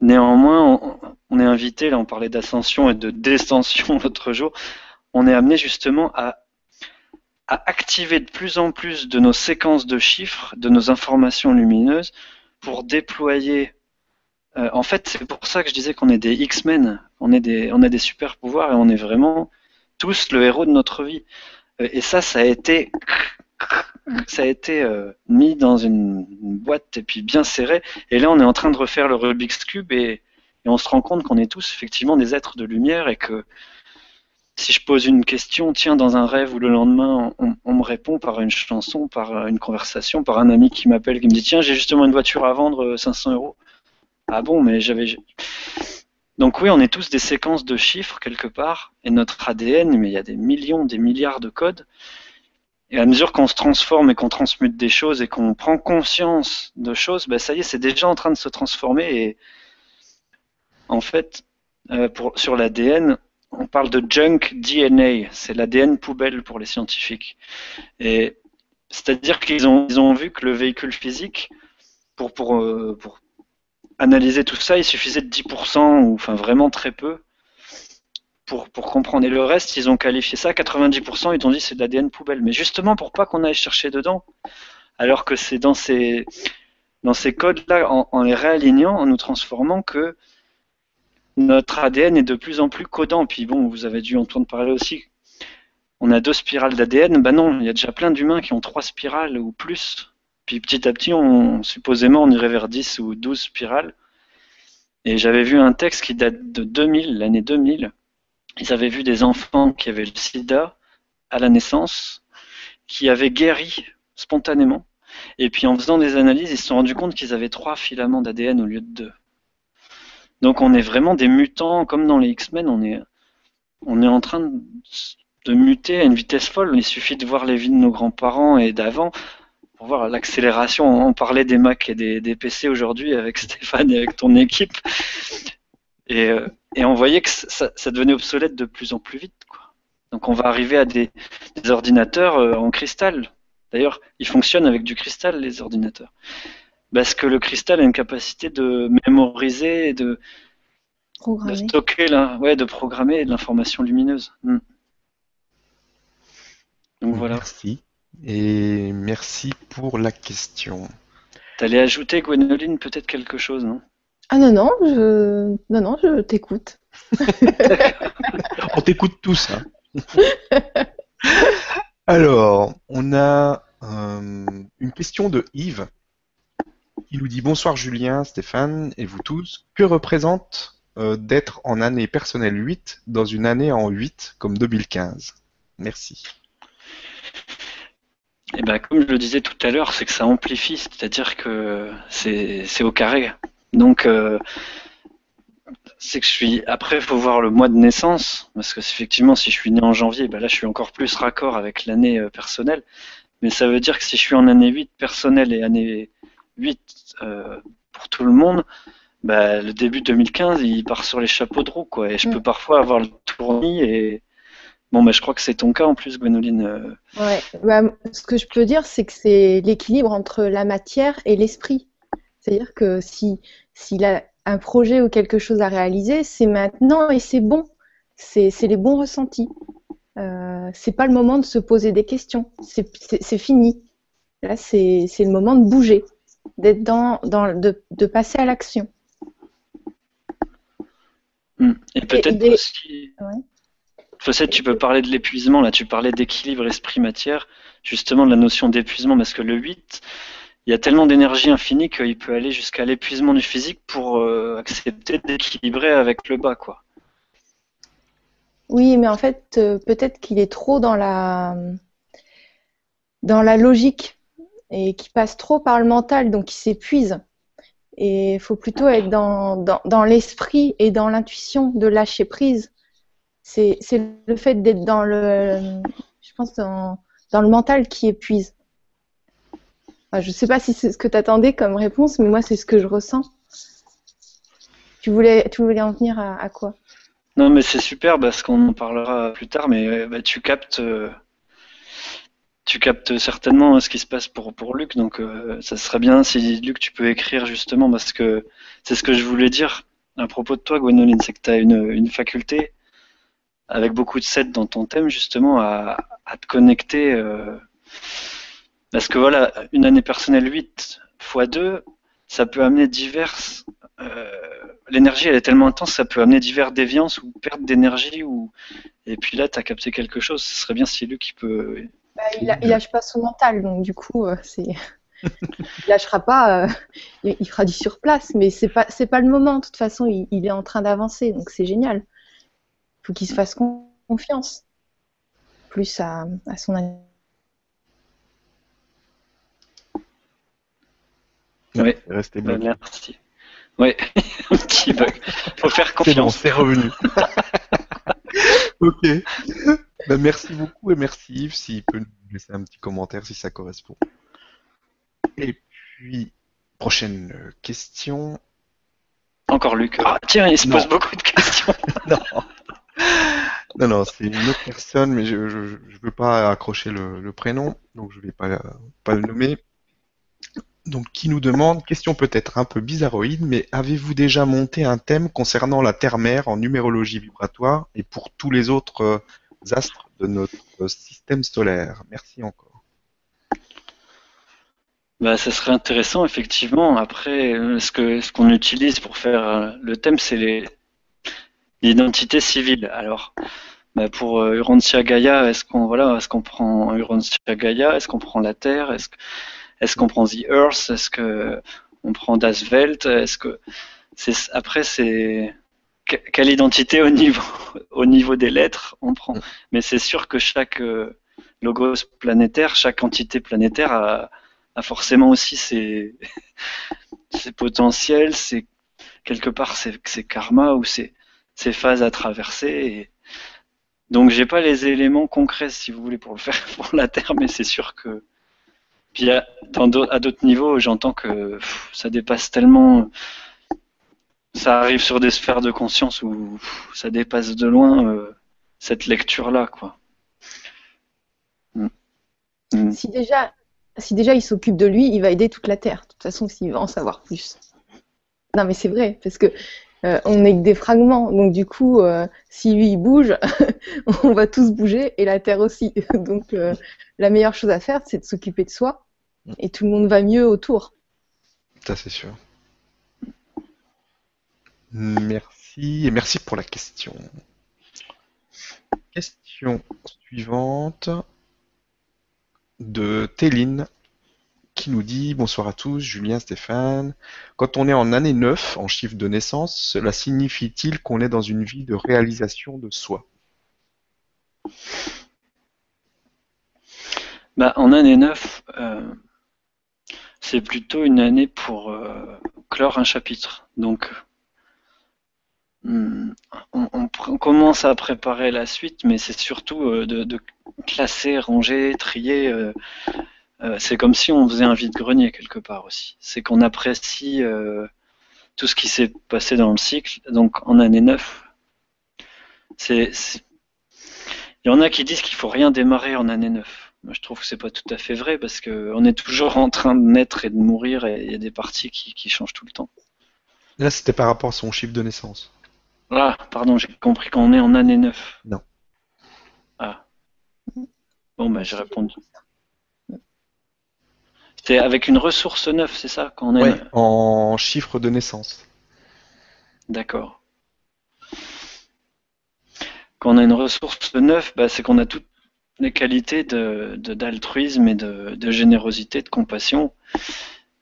Néanmoins, on, est invité, là on parlait d'ascension et de descension l'autre jour, on est amené justement à, activer de plus en plus de nos séquences de chiffres, de nos informations lumineuses, pour déployer. euh, en fait, c'est pour ça que je disais qu'on est des X-Men, on, est des, on a des super pouvoirs et on est vraiment tous le héros de notre vie. Euh, Et ça, ça a été, ça a été euh, mis dans une, boîte et puis bien serré. Et là, on est en train de refaire le Rubik's Cube et, on se rend compte qu'on est tous effectivement des êtres de lumière et que si je pose une question, tiens, dans un rêve ou le lendemain, on, on me répond par une chanson, par une conversation, par un ami qui m'appelle, qui me dit, tiens, j'ai justement une voiture à vendre, euh, 500 euros. Ah bon, mais j'avais. donc oui, on est tous des séquences de chiffres quelque part, et notre ADN, mais il y a des millions, des milliards de codes. Et à mesure qu'on se transforme et qu'on transmute des choses et qu'on prend conscience de choses, ben ça y est, c'est déjà en train de se transformer. Et en fait, euh, pour, sur l'ADN, on parle de junk DNA, c'est l'ADN poubelle pour les scientifiques. Et c'est-à-dire qu'ils ont, vu que le véhicule physique, pour, pour, euh, pour analyser tout ça, il suffisait de 10%, ou enfin vraiment très peu, pour, pour comprendre. Et le reste, ils ont qualifié ça, 90%, ils ont dit c'est de l'ADN poubelle. Mais justement, pour pas qu'on aille chercher dedans, alors que c'est dans ces, dans ces codes-là, en, en, les réalignant, en nous transformant, que notre ADN est de plus en plus codant. Puis bon, vous avez dû entendre parler aussi. On a deux spirales d'ADN. Ben non, il y a déjà plein d'humains qui ont trois spirales ou plus. Puis petit à petit, on, supposément, on irait vers 10 ou 12 spirales. Et j'avais vu un texte qui date de 2000, l'année 2000. Ils avaient vu des enfants qui avaient le sida à la naissance, qui avaient guéri spontanément. Et puis en faisant des analyses, ils se sont rendus compte qu'ils avaient trois filaments d'ADN au lieu de deux. Donc on est vraiment des mutants, comme dans les X-Men, on est, on est en train de, de muter à une vitesse folle. Il suffit de voir les vies de nos grands-parents et d'avant pour voir l'accélération. On parlait des Mac et des, PC aujourd'hui avec Stéphane et avec ton équipe. Et, euh, et on voyait que ça, ça, devenait obsolète de plus en plus vite. Quoi. Donc on va arriver à des, des ordinateurs euh, en cristal. D'ailleurs, ils fonctionnent avec du cristal, les ordinateurs. Parce que le cristal a une capacité de mémoriser et de, de stocker, la, ouais, de programmer de l'information lumineuse. Hmm. Donc voilà. Merci. Et merci pour la question. T'allais ajouter, Gwenoline, peut-être quelque chose, non? Ah non, non, je, non, non, je t'écoute. on t'écoute tous. Hein. Alors, on a euh, une question de Yves qui nous dit Bonsoir Julien, Stéphane et vous tous. Que représente euh, d'être en année personnelle 8 dans une année en 8 comme 2015 Merci. Eh ben, comme je le disais tout à l'heure, c'est que ça amplifie, c'est-à-dire que c'est au carré. Donc, euh, c'est que je suis. Après, il faut voir le mois de naissance, parce que effectivement, si je suis né en janvier, ben là, je suis encore plus raccord avec l'année euh, personnelle. Mais ça veut dire que si je suis en année 8 personnelle et année 8 euh, pour tout le monde, ben, le début 2015, il part sur les chapeaux de roue, quoi. Et je peux mm. parfois avoir le tournis et Bon, bah, je crois que c'est ton cas en plus, Gwenoline. Ouais, bah, ce que je peux dire, c'est que c'est l'équilibre entre la matière et l'esprit. C'est-à-dire que si s'il a un projet ou quelque chose à réaliser, c'est maintenant et c'est bon. C'est les bons ressentis. Euh, c'est pas le moment de se poser des questions. C'est fini. Là, c'est le moment de bouger, d'être dans, dans de, de, passer à l'action. Et peut-être aussi. Ouais tu peux parler de l'épuisement, là, tu parlais d'équilibre esprit-matière, justement de la notion d'épuisement, parce que le 8, il y a tellement d'énergie infinie qu'il peut aller jusqu'à l'épuisement du physique pour euh, accepter d'équilibrer avec le bas, quoi. Oui, mais en fait, euh, peut-être qu'il est trop dans la, dans la logique et qu'il passe trop par le mental, donc il s'épuise. Et il faut plutôt être dans, l'esprit et dans l'intuition de lâcher prise c'est le fait d'être dans le, je pense, dans, le mental qui épuise. Je ne sais pas si c'est ce que tu attendais comme réponse, mais moi, c'est ce que je ressens. Tu voulais, tu voulais en venir à, quoi? Non, mais c'est super parce qu'on en parlera plus tard, mais bah, tu captes. Euh, tu captes certainement ce qui se passe pour, pour Luc, donc euh, ça serait bien si Luc tu peux écrire justement parce que c'est ce que je voulais dire à propos de toi, Gwenoline, c'est que tu as une, faculté avec beaucoup de sets dans ton thème, justement, à, te connecter. Euh, parce que voilà, une année personnelle 8 x 2, ça peut amener diverses. Euh, l'énergie, elle est tellement intense, ça peut amener divers déviances ou perte d'énergie. Ou... Et puis là, tu as capté quelque chose. Ce serait bien si Luc qui peut. Bah, il, lâche pas son mental, donc du coup, euh, il lâchera pas, il, fera du sur place, mais c'est pas c'est pas le moment. De toute façon, il, il est en train d'avancer, donc c'est génial faut qu'il se fasse confiance. Plus à, à son Oui, restez bien. Merci. Ouais, un petit bug. Faut faire C'est bon, confiance. c'est revenu. ok. Ben, merci beaucoup et merci Yves s'il peut nous laisser un petit commentaire si ça correspond. Et puis, prochaine question. Encore Luc. Ah, tiens, il se Non. pose beaucoup de questions. Non, non, non, c'est une autre personne, mais je je, je veux pas accrocher le, le prénom, donc je vais pas, pas le nommer. Donc, qui nous demande, question peut-être un peu bizarroïde, mais avez-vous déjà monté un thème concernant la Terre-Mère en numérologie vibratoire et pour tous les autres euh, astres de notre système solaire? Merci encore. Bah, ça serait intéressant, effectivement. Après, euh, ce que ce qu'on utilise pour faire euh, le thème, c'est l'identité civile. Alors, bah, pour euh, Urantia Gaia, est-ce qu'on voilà, est-ce qu'on prend Urantia Gaia, est-ce qu'on prend la Terre, est-ce qu'on prend The Earth, est-ce que on prend Das Welt, est-ce que c'est après c'est que- quelle identité au niveau au niveau des lettres on prend? Mais c'est sûr que chaque euh, logos planétaire, chaque entité planétaire a a forcément aussi ses, ses potentiels, ses, quelque part ses, ses karmas ou ses, ses phases à traverser. Et donc j'ai pas les éléments concrets si vous voulez pour le faire pour la Terre, mais c'est sûr que puis à, d'autres niveaux, j'entends que ça dépasse tellement, ça arrive sur des sphères de conscience où ça dépasse de loin euh, cette lecture-là, quoi. Mm. Mm. Si déjà, si déjà il s'occupe de lui, il va aider toute la Terre. De toute façon, s'il va en savoir plus. Non, mais c'est vrai, parce que euh, on n'est que des fragments. Donc du coup, euh, si lui il bouge, on va tous bouger et la Terre aussi. Donc la meilleure chose à faire, c'est de s'occuper de soi et tout le monde va mieux autour. Ça, c'est sûr. Merci et merci pour la question. Question suivante de Téline qui nous dit Bonsoir à tous, Julien, Stéphane. Quand on est en année 9 en chiffre de naissance, cela signifie-t-il qu'on est dans une vie de réalisation de soi? Bah, en année 9, euh, c'est plutôt une année pour euh, clore un chapitre. Donc, hmm, on, commence à préparer la suite, mais c'est surtout euh, de, classer, ranger, trier. euh, c'est comme si on faisait un vide-grenier quelque part aussi. C'est qu'on apprécie tout ce qui s'est passé dans le cycle. Donc, en année 9, c'est, c'est- il y en a qui disent qu'il faut rien démarrer en année 9. Moi, je trouve que c'est pas tout à fait vrai parce que on est toujours en train de naître et de mourir et il y a des parties qui, qui changent tout le temps. Là, c'était par rapport à son chiffre de naissance. Ah, pardon, j'ai compris qu'on est en année 9. Non. Ah. Bon, bah, j'ai répondu. C'est avec une ressource 9, c'est ça quand on est Ouais, en chiffre de naissance. D'accord. Quand on a une ressource 9, bah, c'est qu'on a toutes les qualités de, d'altruisme et de, de générosité, de compassion.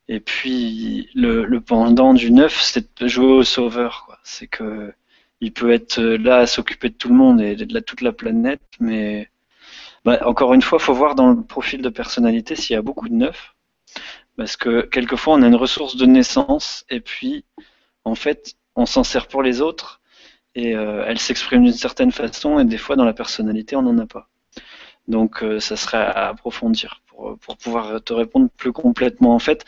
Et puis le, le pendant du 9, c'est de jouer au sauveur. quoi. C'est que il peut être là à s'occuper de tout le monde et de la- toute la planète, mais bah, encore une fois, faut voir dans le profil de personnalité s'il y a beaucoup de 9. Parce que quelquefois on a une ressource de naissance et puis en fait on s'en sert pour les autres et euh, elle s'exprime d'une certaine façon et des fois dans la personnalité on n'en a pas. Donc euh, ça serait à approfondir pour, pour pouvoir te répondre plus complètement. En fait,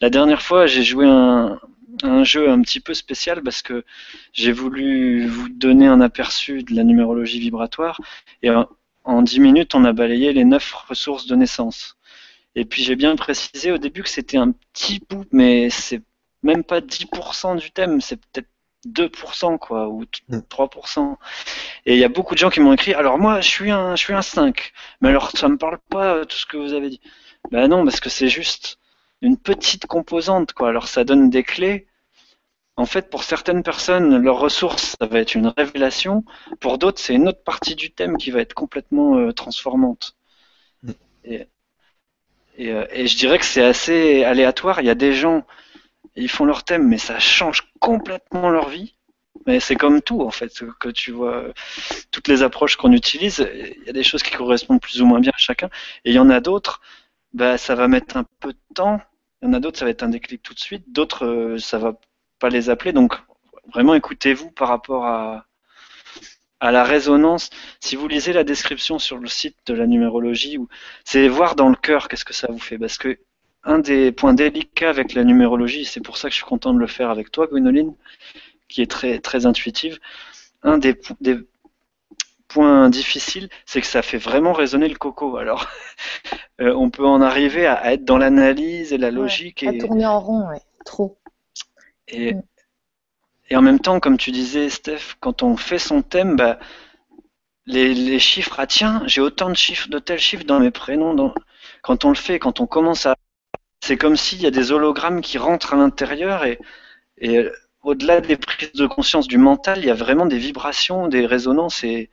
la dernière fois j'ai joué un, un jeu un petit peu spécial parce que j'ai voulu vous donner un aperçu de la numérologie vibratoire et en, en 10 minutes on a balayé les 9 ressources de naissance. Et puis j'ai bien précisé au début que c'était un petit bout, mais c'est même pas 10% du thème, c'est peut-être 2% quoi, ou t- Mm. 3%. Et il y a beaucoup de gens qui m'ont écrit, alors moi je suis un, je suis un 5, mais alors ça me parle pas euh, tout ce que vous avez dit. Ben non, parce que c'est juste une petite composante quoi, alors ça donne des clés. En fait, pour certaines personnes, leur ressource, ça va être une révélation. Pour d'autres, c'est une autre partie du thème qui va être complètement euh, transformante. Mm. Et, et, euh, et je dirais que c'est assez aléatoire. Il y a des gens, ils font leur thème, mais ça change complètement leur vie. Mais c'est comme tout, en fait, que tu vois, toutes les approches qu'on utilise, il y a des choses qui correspondent plus ou moins bien à chacun. Et il y en a d'autres, bah, ça va mettre un peu de temps. Il y en a d'autres, ça va être un déclic tout de suite. D'autres, euh, ça va pas les appeler. Donc vraiment écoutez-vous par rapport à, à la résonance. Si vous lisez la description sur le site de la numérologie, c'est voir dans le cœur qu'est-ce que ça vous fait. Parce que un des points délicats avec la numérologie, c'est pour ça que je suis content de le faire avec toi, Gwenoline, qui est très, très intuitive. Un des, des points difficiles, c'est que ça fait vraiment résonner le coco. Alors, euh, on peut en arriver à, être dans l'analyse et la logique. à tourner en rond, ouais. trop. Et, mm. Et en même temps, comme tu disais, Steph, quand on fait son thème, bah, les, chiffres, ah tiens, j'ai autant de chiffres, de tels chiffres dans mes prénoms. Quand on le fait, quand on commence à. C'est comme s'il y a des hologrammes qui rentrent à l'intérieur et, et au-delà des prises de conscience du mental, il y a vraiment des vibrations, des résonances et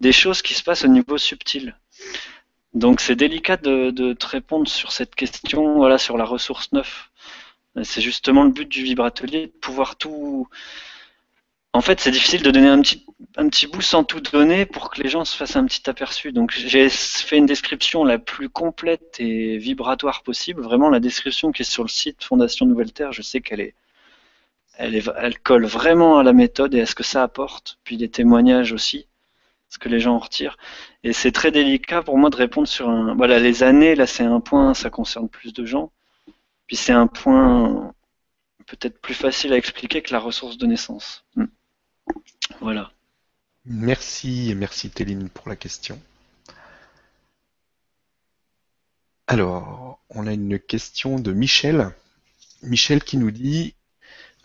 des choses qui se passent au niveau subtil. Donc c'est délicat de, de, te répondre sur cette question, voilà, sur la ressource 9. C'est justement le but du vibratelier, de pouvoir tout. En fait, c'est difficile de donner un petit, un petit bout sans tout donner pour que les gens se fassent un petit aperçu. Donc, j'ai fait une description la plus complète et vibratoire possible. Vraiment, la description qui est sur le site Fondation Nouvelle Terre, je sais qu'elle est, elle, est, elle colle vraiment à la méthode et à ce que ça apporte. Puis des témoignages aussi, ce que les gens en retirent. Et c'est très délicat pour moi de répondre sur un. Voilà, les années, là, c'est un point, ça concerne plus de gens. Puis c'est un point peut-être plus facile à expliquer que la ressource de naissance. Hmm. Voilà. Merci, merci Téline pour la question. Alors, on a une question de Michel. Michel qui nous dit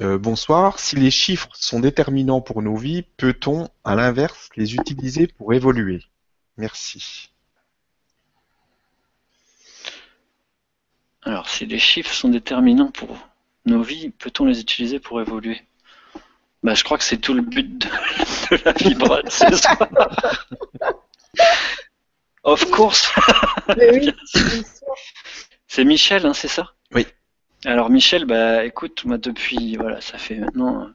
euh, Bonsoir, si les chiffres sont déterminants pour nos vies, peut-on, à l'inverse, les utiliser pour évoluer? Merci. Alors, si les chiffres sont déterminants pour nos vies, peut-on les utiliser pour évoluer? Bah, Je crois que c'est tout le but de, la vibra ce soir. of course. c'est Michel, hein, c'est ça? Oui. Alors Michel, bah écoute, moi depuis, voilà, ça fait maintenant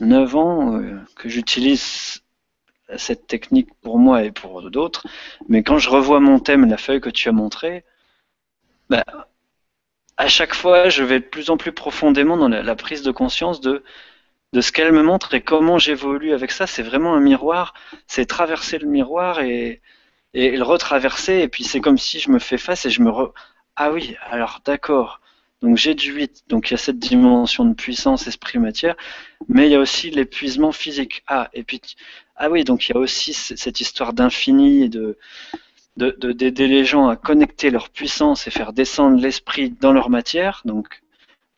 9 ans euh, que j'utilise cette technique pour moi et pour d'autres, mais quand je revois mon thème, la feuille que tu as montrée, bah, à chaque fois, je vais de plus en plus profondément dans la, prise de conscience de, de ce qu'elle me montre et comment j'évolue avec ça. C'est vraiment un miroir, c'est traverser le miroir et, le retraverser, et puis c'est comme si je me fais face et je me re... Ah oui, alors d'accord. Donc j'ai du 8, donc il y a cette dimension de puissance, esprit, matière, mais il y a aussi l'épuisement physique. Ah, et puis, ah oui, donc il y a aussi cette histoire d'infini et de, d'aider les gens à connecter leur puissance et faire descendre l'esprit dans leur matière, donc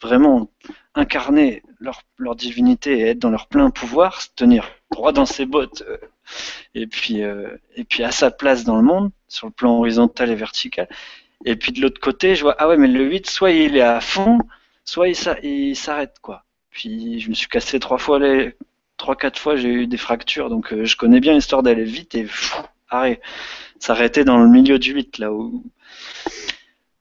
vraiment incarner leur, divinité et être dans leur plein pouvoir, se tenir droit dans ses bottes euh, et puis euh, et puis à sa place dans le monde sur le plan horizontal et vertical. Et puis de l'autre côté, je vois ah ouais mais le 8 soit il est à fond, soit il s'arrête quoi. Puis je me suis cassé trois fois les trois quatre fois, j'ai eu des fractures donc euh, je connais bien l'histoire d'aller vite et fou, arrête s'arrêter dans le milieu du 8 là où.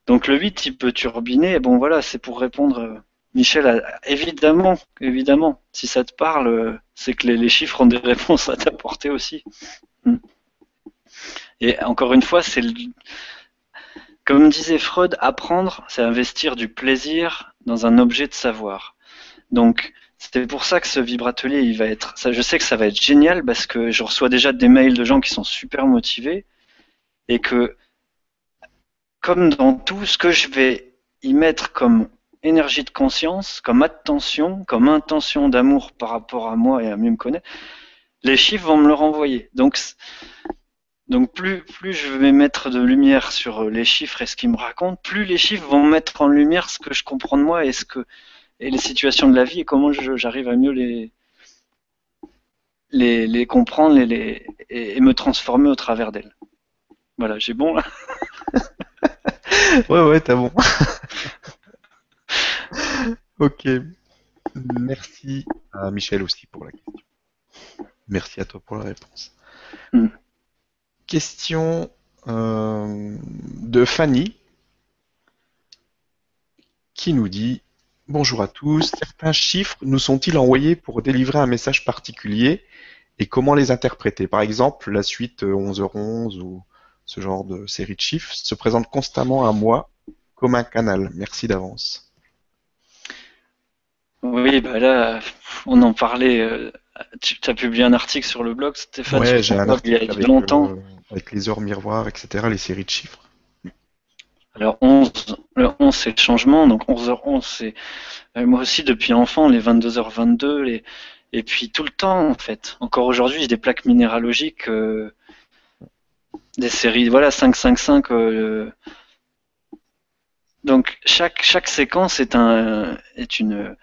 Donc le 8 il peut turbiner, bon voilà, c'est pour répondre Michel, évidemment, évidemment, si ça te parle, euh, c'est que les, chiffres ont des réponses à t'apporter aussi. Hmm. Et encore une fois, c'est comme disait Freud, apprendre, c'est investir du plaisir dans un objet de savoir. Donc, c'est pour ça que ce vibratelier, il va être. Je sais que ça va être génial parce que je reçois déjà des mails de gens qui sont super motivés et que, comme dans tout, ce que je vais y mettre comme énergie de conscience, comme attention, comme intention d'amour par rapport à moi et à mieux me connaître, les chiffres vont me le renvoyer. Donc, donc plus, plus je vais mettre de lumière sur les chiffres et ce qu'ils me racontent, plus les chiffres vont mettre en lumière ce que je comprends de moi et ce que et les situations de la vie et comment j'arrive à mieux les, les, les comprendre les, et, me transformer au travers d'elles. Voilà, j'ai bon là. ouais, ouais, t'as bon. ok. Merci à Michel aussi pour la question. Merci à toi pour la réponse. Mm. Question euh, de Fanny qui nous dit Bonjour à tous. Certains chiffres nous sont-ils envoyés pour délivrer un message particulier et comment les interpréter? Par exemple, la suite 11h11 ou ce genre de série de chiffres, se présente constamment à moi comme un canal. Merci d'avance. Oui, bah là, on en parlait. Euh, tu as publié un article sur le blog, Stéphane, Ouais, j'ai un il y a article avec, longtemps. euh, avec les heures miroirs, etc., les séries de chiffres. Alors 11, le 11 c'est le changement, donc 11h11 c'est euh, moi aussi depuis enfant les 22h22 les et puis tout le temps en fait. Encore aujourd'hui j'ai des plaques minéralogiques, euh, des séries voilà 555. Euh, donc chaque chaque séquence est un est une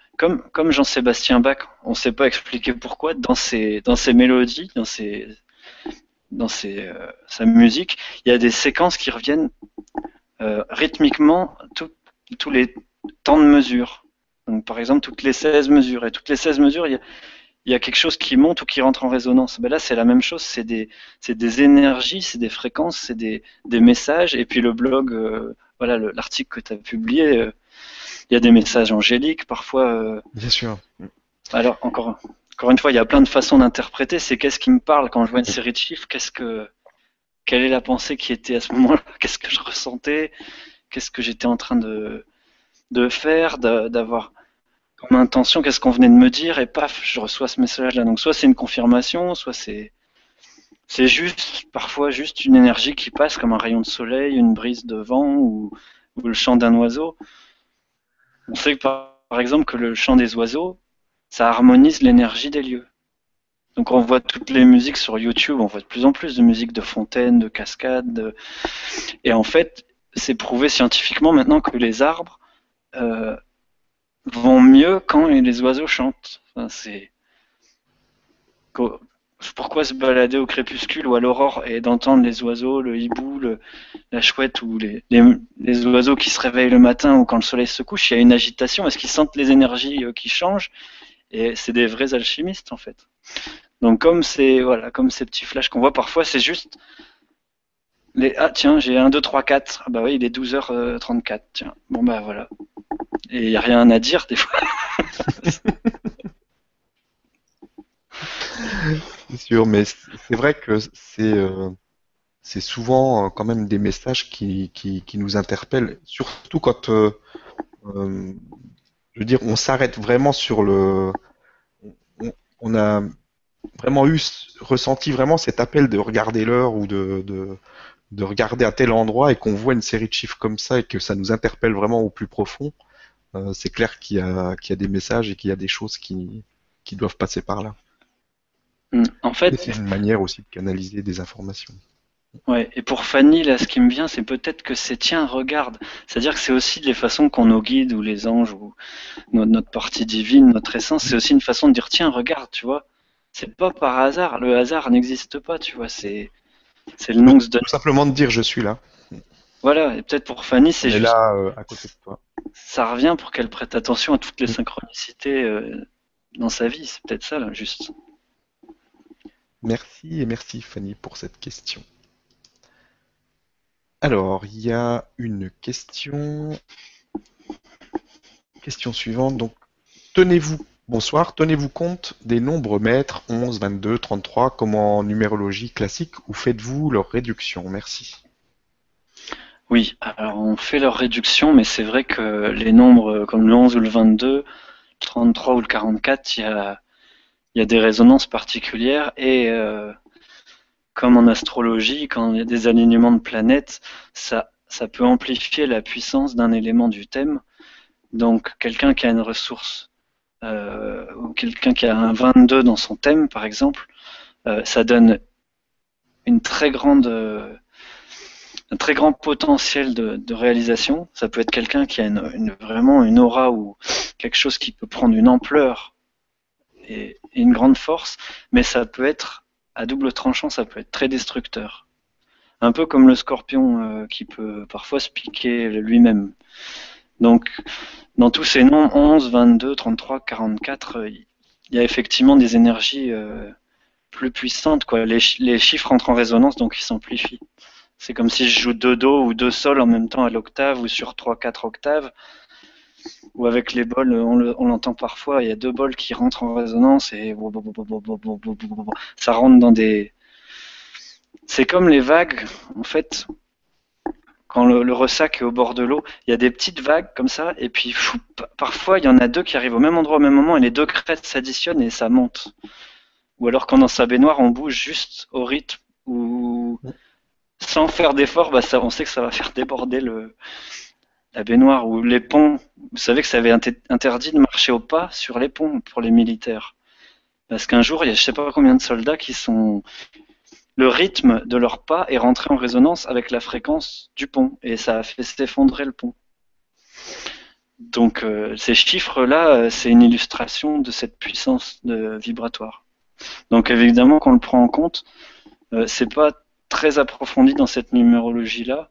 comme Jean-Sébastien Bach, on ne sait pas expliquer pourquoi dans ses mélodies, dans ses euh, sa musique, il y a des séquences qui reviennent euh, rythmiquement tous les temps de mesure. Par exemple, toutes les 16 mesures. Et toutes les 16 mesures, il y a, quelque chose qui monte ou qui rentre en résonance. Ben là, c'est la même chose. C'est des, énergies, c'est des fréquences, c'est des, messages. Et puis le blog, euh, l'article que tu as publié, il y a des messages angéliques, parfois. euh, Bien sûr. alors, encore, encore une fois, il y a plein de façons d'interpréter. C'est qu'est-ce qui me parle quand je vois une série de chiffres? Qu'est-ce que, quelle est la pensée qui était à ce moment-là? Qu'est-ce que je ressentais? Qu'est-ce que j'étais en train de, de faire, d'a- d'avoir comme intention? Qu'est-ce qu'on venait de me dire? Et paf, je reçois ce message-là. Donc, soit c'est une confirmation, soit c'est c'est juste, parfois, juste une énergie qui passe comme un rayon de soleil, une brise de vent ou, ou le chant d'un oiseau. On sait par, par exemple que le chant des oiseaux, ça harmonise l'énergie des lieux. Donc on voit toutes les musiques sur YouTube, on voit de plus en plus de musiques de fontaines, de cascades. de- Et en fait, c'est prouvé scientifiquement maintenant que les arbres euh, vont mieux quand les oiseaux chantent. C'est pourquoi se balader au crépuscule ou à l'aurore et d'entendre les oiseaux, le hibou, le- la chouette ou les, les- les oiseaux qui se réveillent le matin ou quand le soleil se couche, il y a une agitation parce qu'ils sentent les énergies euh, qui changent? Et c'est des vrais alchimistes en fait. Donc comme c'est voilà, comme ces petits flashs qu'on voit parfois, c'est juste les ah tiens, j'ai 1 2 3 4. Ah bah oui, il est 12h34. Tiens. Bon bah voilà. Et il y a rien à dire des fois. C'est sûr, mais c'est vrai que c'est euh, souvent euh, quand même des messages qui, nous interpellent, surtout quand euh, je veux dire, on s'arrête vraiment sur le. On, a vraiment eu, ressenti vraiment cet appel de regarder l'heure ou de, de, de regarder à tel endroit et qu'on voit une série de chiffres comme ça et que ça nous interpelle vraiment au plus profond. c'est clair qu'il y a, y a des messages et qu'il y a des choses qui doivent passer par là. En Et fait, c'est une manière aussi de canaliser des informations. Ouais, et pour Fanny, là, ce qui me vient, c'est peut-être que c'est tiens, regarde. C'est-à-dire que c'est aussi les façons qu'on nous guide, ou les anges, ou no- notre partie divine, notre essence, c'est aussi une façon de dire tiens, regarde, tu vois. C'est pas par hasard, le hasard n'existe pas, tu vois. C'est c'est le nom que se donne. Tout simplement de dire je suis là. Voilà, et peut-être pour Fanny, c'est est juste là euh, à côté de toi. ça revient pour qu'elle prête attention à toutes les Mm. synchronicités euh, dans sa vie. C'est peut-être ça, là, juste. Merci et merci Fanny pour cette question. Alors, il y a une question. Question suivante. Donc, tenez-vous, bonsoir, tenez-vous compte des nombres maîtres 11, 22, 33 comme en numérologie classique ou faites-vous leur réduction? Merci. Oui, alors on fait leur réduction, mais c'est vrai que les nombres comme le 11 ou le 22, le 33 ou le 44, il y a, il y a des résonances particulières et euh, comme en astrologie, quand il y a des alignements de planètes, ça, peut amplifier la puissance d'un élément du thème. Donc quelqu'un qui a une ressource euh, ou quelqu'un qui a un 22 dans son thème, par exemple, euh, ça donne une très grande un très grand potentiel de, réalisation. Ça peut être quelqu'un qui a vraiment une aura ou quelque chose qui peut prendre une ampleur une grande force, mais ça peut être à double tranchant, ça peut être très destructeur. Un peu comme le scorpion euh, qui peut parfois se piquer lui-même. Donc, dans tous ces noms, 11, 22, 33, 44, euh, il y a effectivement des énergies euh, plus puissantes. Quoi. Les, les chiffres entrent en résonance, donc ils s'amplifient. C'est comme si je joue deux do ou deux sol en même temps à l'octave ou sur trois, quatre octaves. Ou avec les bols, on le- on l'entend parfois, il y a deux bols qui rentrent en résonance et ça rentre dans des. C'est comme les vagues, en fait. quand le, ressac est au bord de l'eau, il y a des petites vagues comme ça, et puis parfois il y en a deux qui arrivent au même endroit au même moment, et les deux crêtes s'additionnent et ça monte. Ou alors quand dans sa baignoire on bouge juste au rythme ou sans faire d'effort, bah ça, on sait que ça va faire déborder le, la baignoire ou les ponts. Vous savez que ça avait interdit de marcher au pas sur les ponts pour les militaires. Parce qu'un jour, il y a je sais pas combien de soldats qui sont le rythme de leur pas est rentré en résonance avec la fréquence du pont et ça a fait s'effondrer le pont. Donc euh, ces chiffres-là, euh, c'est une illustration de cette puissance vibratoire. Donc évidemment qu'on le prend en compte, euh, c'est pas très approfondi dans cette numérologie-là,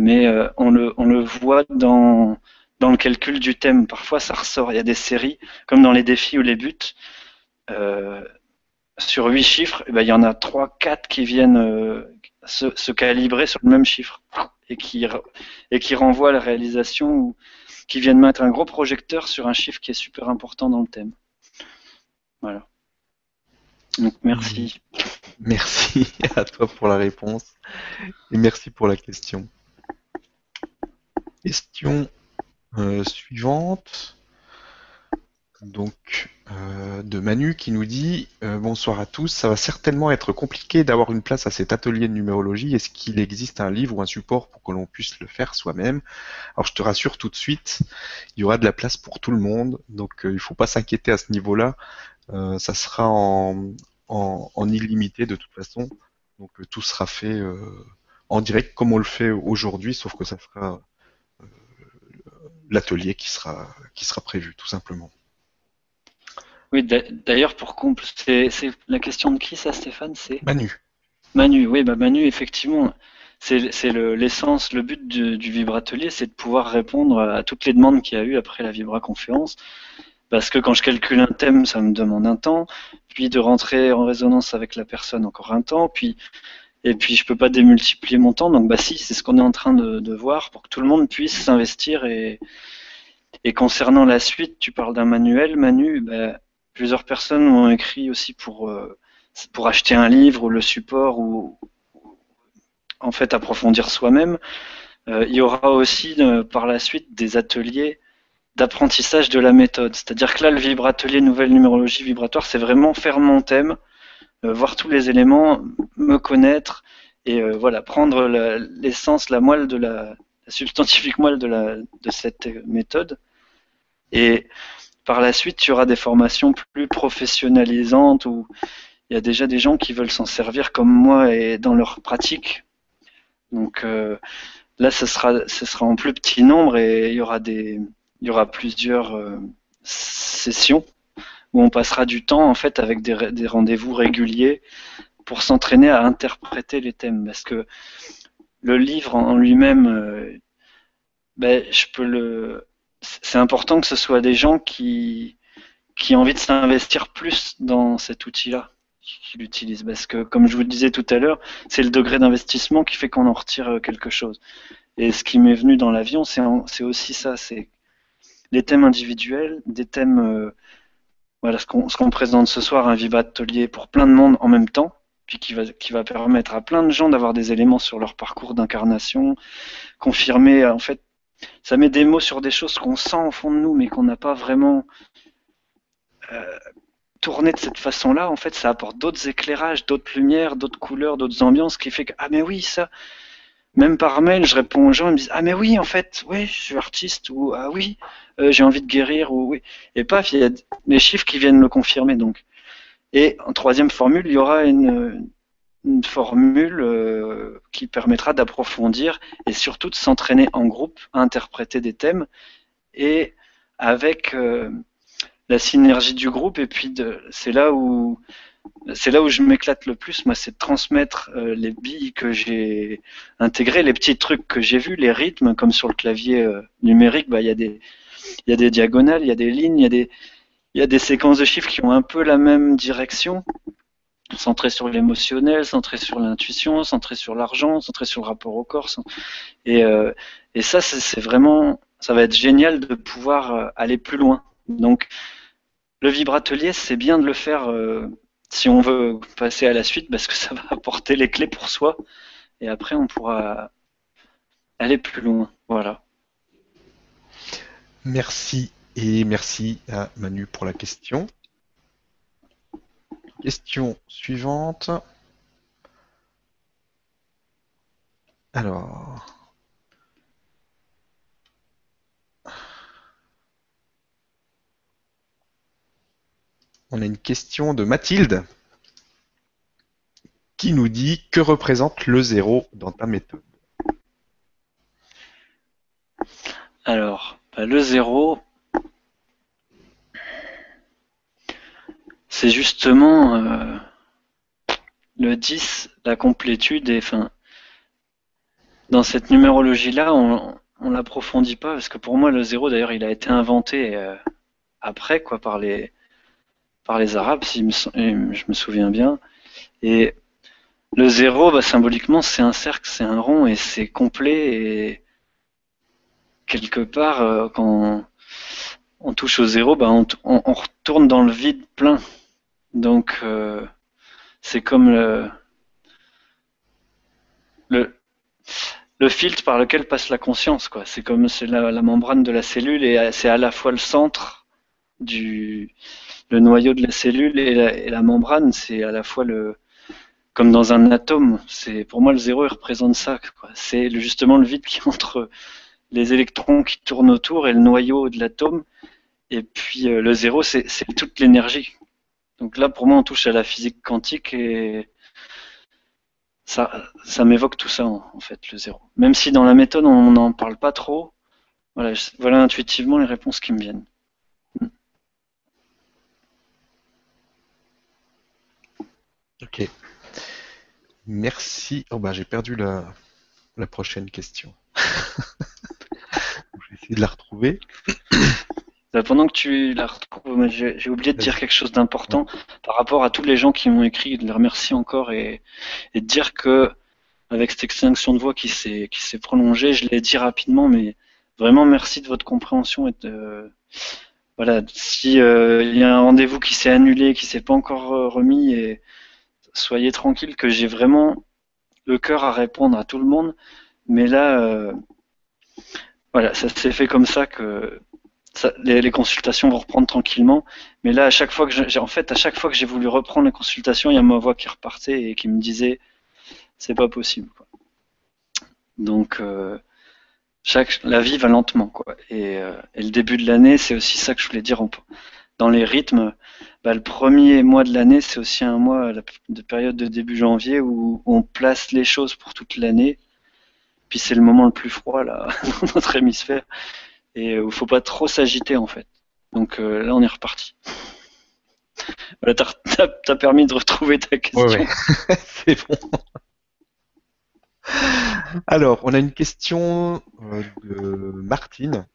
mais on, le, on le voit dans, dans le calcul du thème. Parfois ça ressort, il y a des séries, comme dans les défis ou les buts, sur huit chiffres, eh ben, il y en a trois, quatre qui viennent euh, se, calibrer sur le même chiffre et qui, et qui renvoient à la réalisation ou qui viennent mettre un gros projecteur sur un chiffre qui est super important dans le thème. Voilà. Donc, merci. Merci à toi pour la réponse et merci pour la question. Question euh, suivante. Donc, euh, de Manu qui nous dit euh, Bonsoir à tous, ça va certainement être compliqué d'avoir une place à cet atelier de numérologie. Est-ce qu'il existe un livre ou un support pour que l'on puisse le faire soi-même? Alors, je te rassure tout de suite, il y aura de la place pour tout le monde, donc euh, il ne faut pas s'inquiéter à ce niveau-là. ça sera en, en, illimité de toute façon, donc tout sera fait en direct comme on le fait aujourd'hui, sauf que ça sera l'atelier qui sera, qui sera prévu, tout simplement. Oui, d'ailleurs, pour c'est la question de qui ça, Stéphane? C'est Manu. Manu, oui, bah Manu, effectivement, c'est l'essence, le, but du, du vibratelier, c'est de pouvoir répondre à toutes les demandes qu'il y a eu après la Vibra Conférence. Parce que quand je calcule un thème, ça me demande un temps, puis de rentrer en résonance avec la personne encore un temps, puis et puis je peux pas démultiplier mon temps. Donc bah si, c'est ce qu'on est en train de, voir pour que tout le monde puisse s'investir et, et concernant la suite, tu parles d'un manuel, Manu. Bah, plusieurs personnes m'ont écrit aussi pour, euh, pour acheter un livre ou le support ou en fait approfondir soi-même. Euh, il y aura aussi euh, par la suite des ateliers d'apprentissage de la méthode. C'est-à-dire que là, le vibratelier nouvelle numérologie vibratoire, c'est vraiment faire mon thème, voir tous les éléments, me connaître et voilà, prendre l'essence, la, moelle de la, la substantifique moelle de, cette méthode. Et par la suite, il y aura des formations plus professionnalisantes où il y a déjà des gens qui veulent s'en servir comme moi et dans leur pratique. Donc euh, là, ce sera, ce sera en plus petit nombre et il y aura plusieurs euh, sessions où on passera du temps en fait avec des, rendez-vous réguliers pour s'entraîner à interpréter les thèmes parce que le livre en lui-même, euh, ben, c'est important que ce soit des gens qui, ont envie de s'investir plus dans cet outil-là, qui l'utilisent. Parce que, comme je vous le disais tout à l'heure, c'est le degré d'investissement qui fait qu'on en retire euh, quelque chose. Et ce qui m'est venu dans l'avion, c'est aussi ça, c'est les thèmes individuels, des thèmes, euh, voilà, ce qu'on présente ce soir, un viva atelier pour plein de monde en même temps, puis qui va, permettre à plein de gens d'avoir des éléments sur leur parcours d'incarnation, confirmer en fait ça met des mots sur des choses qu'on sent au fond de nous, mais qu'on n'a pas vraiment euh, tourné de cette façon-là. En fait, ça apporte d'autres éclairages, d'autres lumières, d'autres couleurs, d'autres ambiances, qui fait que ah mais oui ça. Même par mail, je réponds aux gens, ils me disent ah mais oui en fait, oui je suis artiste ou ah oui euh, j'ai envie de guérir ou oui. Et paf, il y a des chiffres qui viennent le confirmer donc. Et en troisième formule, il y aura une, formule euh, qui permettra d'approfondir et surtout de s'entraîner en groupe à interpréter des thèmes et avec euh, la synergie du groupe et puis c'est là où c'est là où je m'éclate le plus moi c'est de transmettre les billes que j'ai intégrées les petits trucs que j'ai vus les rythmes comme sur le clavier numérique bah il y a des il y a des diagonales il y a des lignes il y a des séquences de chiffres qui ont un peu la même direction centré sur l'émotionnel, centré sur l'intuition, centré sur l'argent, centré sur le rapport au corps. Et, euh, et ça, c'est vraiment, ça va être génial de pouvoir euh, aller plus loin. Donc, le vibratelier, c'est bien de le faire euh, si on veut passer à la suite, parce que ça va apporter les clés pour soi. Et après, on pourra aller plus loin. Voilà. Merci et merci à Manu pour la question. Question suivante. Alors. On a une question de Mathilde qui nous dit que représente le zéro dans ta méthode? Alors, le zéro, c'est justement euh, le 10, la complétude, et enfin, dans cette numérologie-là, on, on l'approfondit pas, parce que pour moi, le zéro, d'ailleurs, il a été inventé euh, après, quoi, par les, par les Arabes, si je me souviens bien. Et le zéro, bah, symboliquement, c'est un cercle, c'est un rond, et c'est complet, et quelque part, euh, quand on touche au zéro, bah, on, retourne dans le vide plein. Donc, euh, c'est comme le, le, filtre par lequel passe la conscience. quoi. C'est comme c'est la, membrane de la cellule et c'est à la fois le centre du le noyau de la cellule et la, membrane, c'est à la fois le comme dans un atome. C'est pour moi le zéro, il représente ça. C'est justement le vide qui est entre les électrons qui tournent autour et le noyau de l'atome. Et puis euh, le zéro, c'est toute l'énergie. Donc là, pour moi, on touche à la physique quantique et ça, m'évoque tout ça, en, fait, le zéro. Même si dans la méthode, on n'en parle pas trop, voilà, intuitivement les réponses qui me viennent. Ok. Merci. Oh bah j'ai perdu la prochaine question. essayer de la retrouver. Bah, pendant que tu la retrouves, j'ai oublié de dire quelque chose d'important par rapport à tous les gens qui m'ont écrit, de les remercier encore et, de dire que avec cette extinction de voix qui s'est qui s'est prolongée, je l'ai dit rapidement, mais vraiment merci de votre compréhension et de voilà, si euh, il y a un rendez-vous qui s'est annulé, qui s'est pas encore euh, remis, et soyez tranquille que j'ai vraiment le cœur à répondre à tout le monde, mais là, euh, voilà, ça s'est fait comme ça que les, consultations vont reprendre tranquillement. Mais là, à chaque fois que j'ai, en fait, à chaque fois que j'ai voulu reprendre les consultations, il y a ma voix qui repartait et qui me disait, c'est pas possible. Donc, euh, la vie va lentement, quoi. Euh, et, le début de l'année, c'est aussi ça que je voulais dire. Dans les rythmes, bah, le premier mois de l'année, c'est aussi un mois de période de début janvier où on place les choses pour toute l'année. Puis c'est le moment le plus froid là dans notre hémisphère et où il faut pas trop s'agiter en fait. Donc euh, là, on est reparti. Voilà, t'as as, permis de retrouver ta question. Ouais, c'est bon. Alors, on a une question euh, de Martine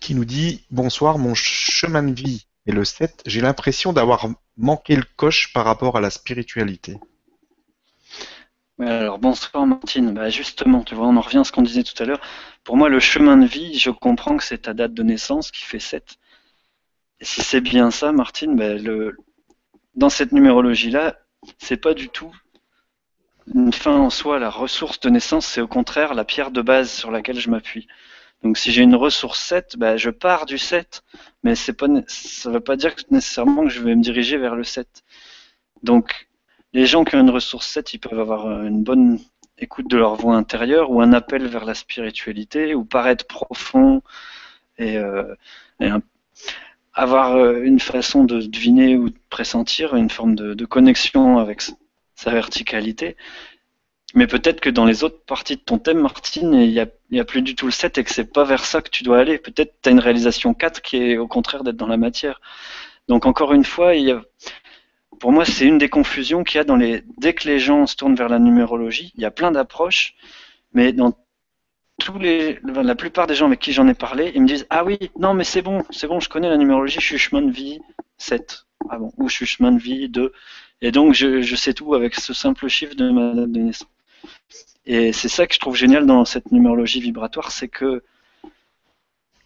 qui nous dit Bonsoir, mon chemin de vie est le 7. J'ai l'impression d'avoir manqué le coche par rapport à la spiritualité. Alors bonsoir Martine, bah justement, tu vois, on en revient à ce qu'on disait tout à l'heure. Pour moi, le chemin de vie, je comprends que c'est ta date de naissance qui fait 7. Et si c'est bien ça, Martine, bah, dans cette numérologie-là, c'est pas du tout une fin en soi, la ressource de naissance, c'est au contraire la pierre de base sur laquelle je m'appuie. Donc si j'ai une ressource 7, bah, je pars du 7, mais c'est pas, ça ne veut pas dire nécessairement que je vais me diriger vers le 7. Donc les gens qui ont une ressource 7, ils peuvent avoir une bonne écoute de leur voix intérieure ou un appel vers la spiritualité ou paraître profond et, euh, avoir euh, une façon de deviner ou de pressentir une forme de, connexion avec sa verticalité. Mais peut-être que dans les autres parties de ton thème, Martine, il n'y a, a, plus du tout le 7 et que c'est pas vers ça que tu dois aller. Peut-être tu as une réalisation 4 qui est au contraire d'être dans la matière. Donc encore une fois, il y a, pour moi, c'est une des confusions qu'il y a dans les. Dès que les gens se tournent vers la numérologie, il y a plein d'approches, mais dans tous les, la plupart des gens avec qui j'en ai parlé, ils me disent Ah oui, non, mais c'est bon, c'est bon, je connais la numérologie, je suis chemin de vie 7. Ah bon, ou je suis chemin de vie 2. Et donc, je, sais tout avec ce simple chiffre de ma date de naissance. Et c'est ça que je trouve génial dans cette numérologie vibratoire, c'est que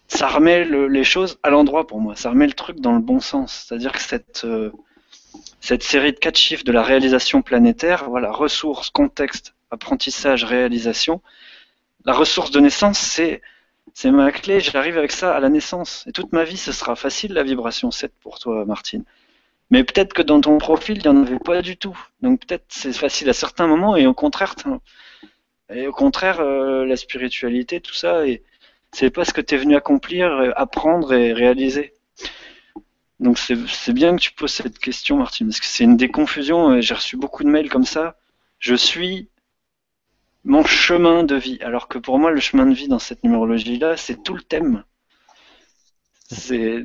ça remet les choses à l'endroit pour moi, ça remet le truc dans le bon sens. C'est-à-dire que cette. Euh, cette série de quatre chiffres de la réalisation planétaire, voilà, ressources, contexte, apprentissage, réalisation, la ressource de naissance, c'est ma clé, j'arrive avec ça à la naissance. Et toute ma vie, ce sera facile la vibration 7 pour toi, Martine. Mais peut-être que dans ton profil, il n'y en avait pas du tout. Donc peut-être c'est facile à certains moments et au contraire, euh, la spiritualité, tout ça, c'est pas ce que tu es venu accomplir, euh, apprendre et réaliser. Donc c'est bien que tu poses cette question, Martine, parce que c'est une des confusions. J'ai reçu beaucoup de mails comme ça. Je suis mon chemin de vie. Alors que pour moi, le chemin de vie dans cette numérologie-là, c'est tout le thème. C'est.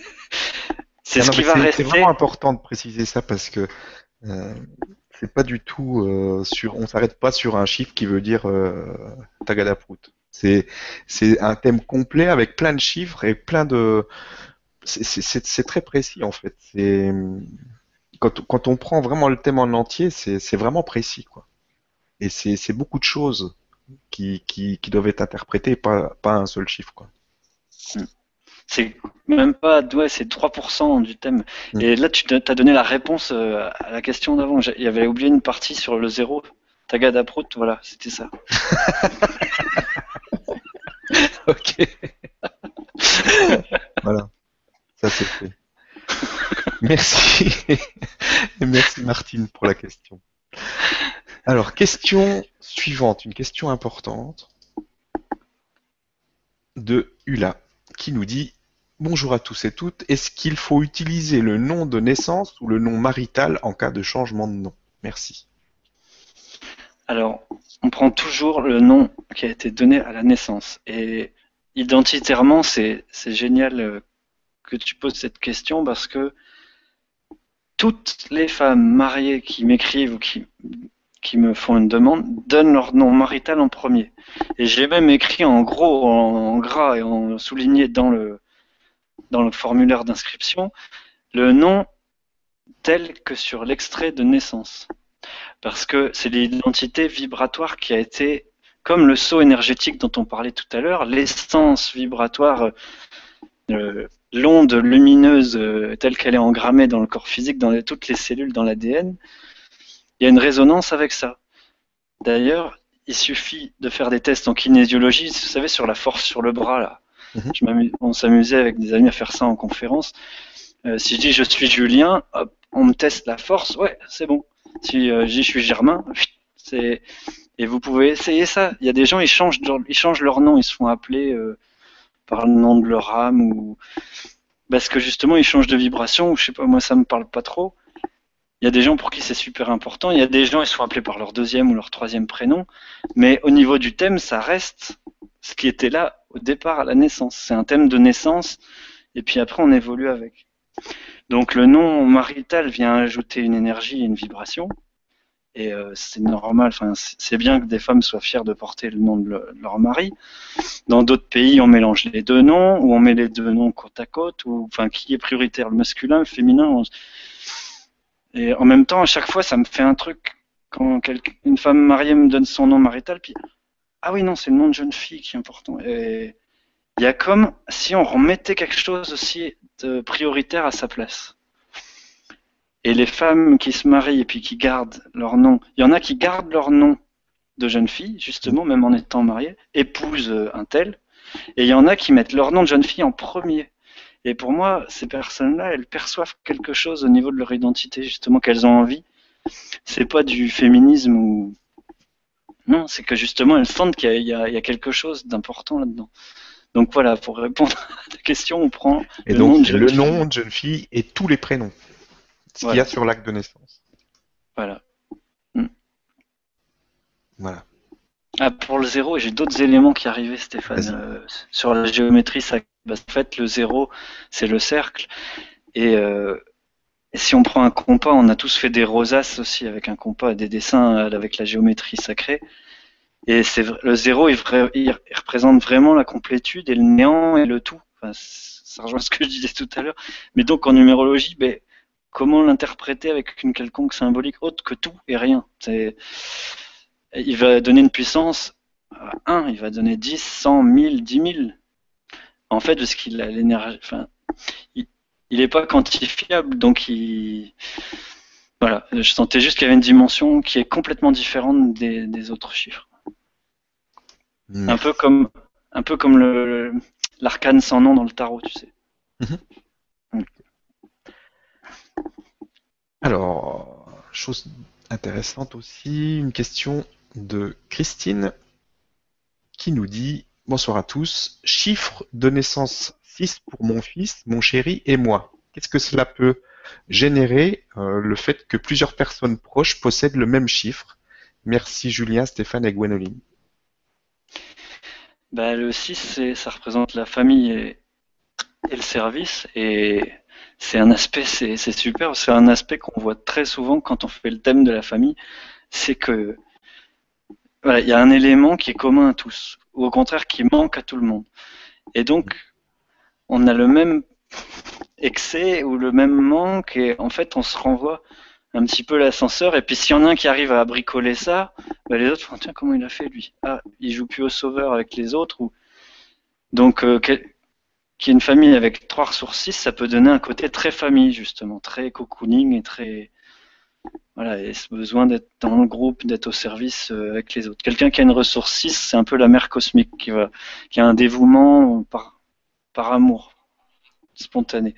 c'est ce qui va rester. C'est vraiment important de préciser ça parce que euh, c'est pas du tout euh, sur. On s'arrête pas sur un chiffre qui veut dire euh, Tagadaprout. C'est c'est un thème complet avec plein de chiffres et plein de. C'est très précis en fait. Quand, quand on prend vraiment le thème en entier, c'est vraiment précis quoi. Et c'est beaucoup de choses qui, qui, qui, doivent être interprétées, pas, pas un seul chiffre. Quoi. Hmm. C'est même pas, ouais, c'est 3% du thème. Hmm. Et là, tu as donné la réponse euh, à la question d'avant. Il y avait oublié une partie sur le zéro. Tagada Prout, voilà, c'était ça. ok. voilà, ça c'est fait. Merci. Merci Martine pour la question. Alors, question suivante, une question importante de Ula, qui nous dit Bonjour à tous et toutes, est-ce qu'il faut utiliser le nom de naissance ou le nom marital en cas de changement de nom? Merci. Alors, on prend toujours le nom qui a été donné à la naissance. Et identitairement, c'est génial euh, que tu poses cette question parce que toutes les femmes mariées qui m'écrivent ou qui qui me font une demande donnent leur nom marital en premier. Et j'ai même écrit en gros, en, gras et en souligné dans le, dans le formulaire d'inscription le nom tel que sur l'extrait de naissance. Parce que c'est l'identité vibratoire qui a été, comme le saut énergétique dont on parlait tout à l'heure, l'essence vibratoire, euh, l'onde lumineuse euh, telle qu'elle est engrammée dans le corps physique, dans toutes les cellules, dans l'ADN, il y a une résonance avec ça. D'ailleurs, il suffit de faire des tests en kinésiologie, vous savez, sur la force sur le bras, là. Mhm. on s'amusait avec des amis à faire ça en conférence. Euh, si je dis je suis Julien, on me teste la force, ouais, c'est bon. Si euh, je dis je suis Germain, c'est et vous pouvez essayer ça. Il y a des gens, ils changent, ils changent leur nom, ils se font appeler euh, par le nom de leur âme ou parce que justement ils changent de vibration ou je sais pas, moi ça me parle pas trop. Il y a des gens pour qui c'est super important. Il y a des gens, ils sont appelés par leur deuxième ou leur troisième prénom. Mais au niveau du thème, ça reste ce qui était là au départ à la naissance. C'est un thème de naissance. Et puis après, on évolue avec. Donc le nom marital vient ajouter une énergie et une vibration. Et euh, c'est normal, enfin, c'est bien que des femmes soient fières de porter le nom de, leur mari. Dans d'autres pays, on mélange les deux noms, ou on met les deux noms côte à côte, ou enfin, qui est prioritaire, le masculin, le féminin. Et en même temps, à chaque fois, ça me fait un truc quand une femme mariée me donne son nom marital, puis ah oui, non, c'est le nom de jeune fille qui est important. Et il y a comme si on remettait quelque chose aussi de prioritaire à sa place. Et les femmes qui se marient et puis qui gardent leur nom, il y en a qui gardent leur nom de jeune fille, justement, même en étant mariées, épousent un tel, et il y en a qui mettent leur nom de jeune fille en premier. Et pour moi, ces personnes-là, elles perçoivent quelque chose au niveau de leur identité, justement, qu'elles ont envie. C'est pas du féminisme ou. Non, c'est que justement, elles sentent qu'il y, a quelque chose d'important là-dedans. Donc voilà, pour répondre à ta question, on prend et le donc, nom de jeune le nom de jeune fille et tous les prénoms. Ce qu'il y a sur l'acte de naissance. Voilà. Hmm. Voilà. Ah, pour le zéro, j'ai d'autres éléments qui arrivaient, Stéphane, euh, sur la géométrie sacrée. Bah, en fait, le zéro, c'est le cercle. Euh, et, si on prend un compas, on a tous fait des rosaces aussi avec un compas des dessins avec la géométrie sacrée. Et c'est le zéro, il, représente vraiment la complétude et le néant et le tout. ça rejoint ce que je disais tout à l'heure. Mais donc en numérologie, ben, comment l'interpréter avec une quelconque symbolique autre que tout et rien. Il va donner une puissance à 1, il va donner 10, 100, 1000, 10 000 en fait, parce qu'il a l'énergie, enfin, il n'est pas quantifiable, donc il, voilà, je sentais juste qu'il y avait une dimension qui est complètement différente des, autres chiffres. Un peu comme, un peu comme le l'arcane sans nom dans le tarot, tu sais. Alors, chose intéressante aussi, une question de Christine qui nous dit Bonsoir à tous. Chiffre de naissance 6 pour mon fils, mon chéri et moi. Qu'est-ce que cela peut générer euh, le fait que plusieurs personnes proches possèdent le même chiffre? Merci Julien, Stéphane et Gwénoline. Bah, le 6, ça représente la famille et, le service. Et c'est un aspect, c'est super, c'est un aspect qu'on voit très souvent quand on fait le thème de la famille. C'est que voilà, il y a un élément qui est commun à tous, ou au contraire qui manque à tout le monde. Et donc, on a le même excès ou le même manque, et en fait, on se renvoie un petit peu l'ascenseur. Et puis, s'il y en a un qui arrive à bricoler ça, bah, les autres font tiens, comment il a fait lui? Ah, il joue plus au sauveur avec les autres. Ou... Donc, euh, y ait une famille avec trois ressources 6, ça peut donner un côté très famille, justement, très cocooning et très voilà, et ce besoin d'être dans le groupe, d'être au service euh, avec les autres. Quelqu'un qui a une ressource 6, c'est un peu la mère cosmique, qui, va, qui a un dévouement par, par amour spontané.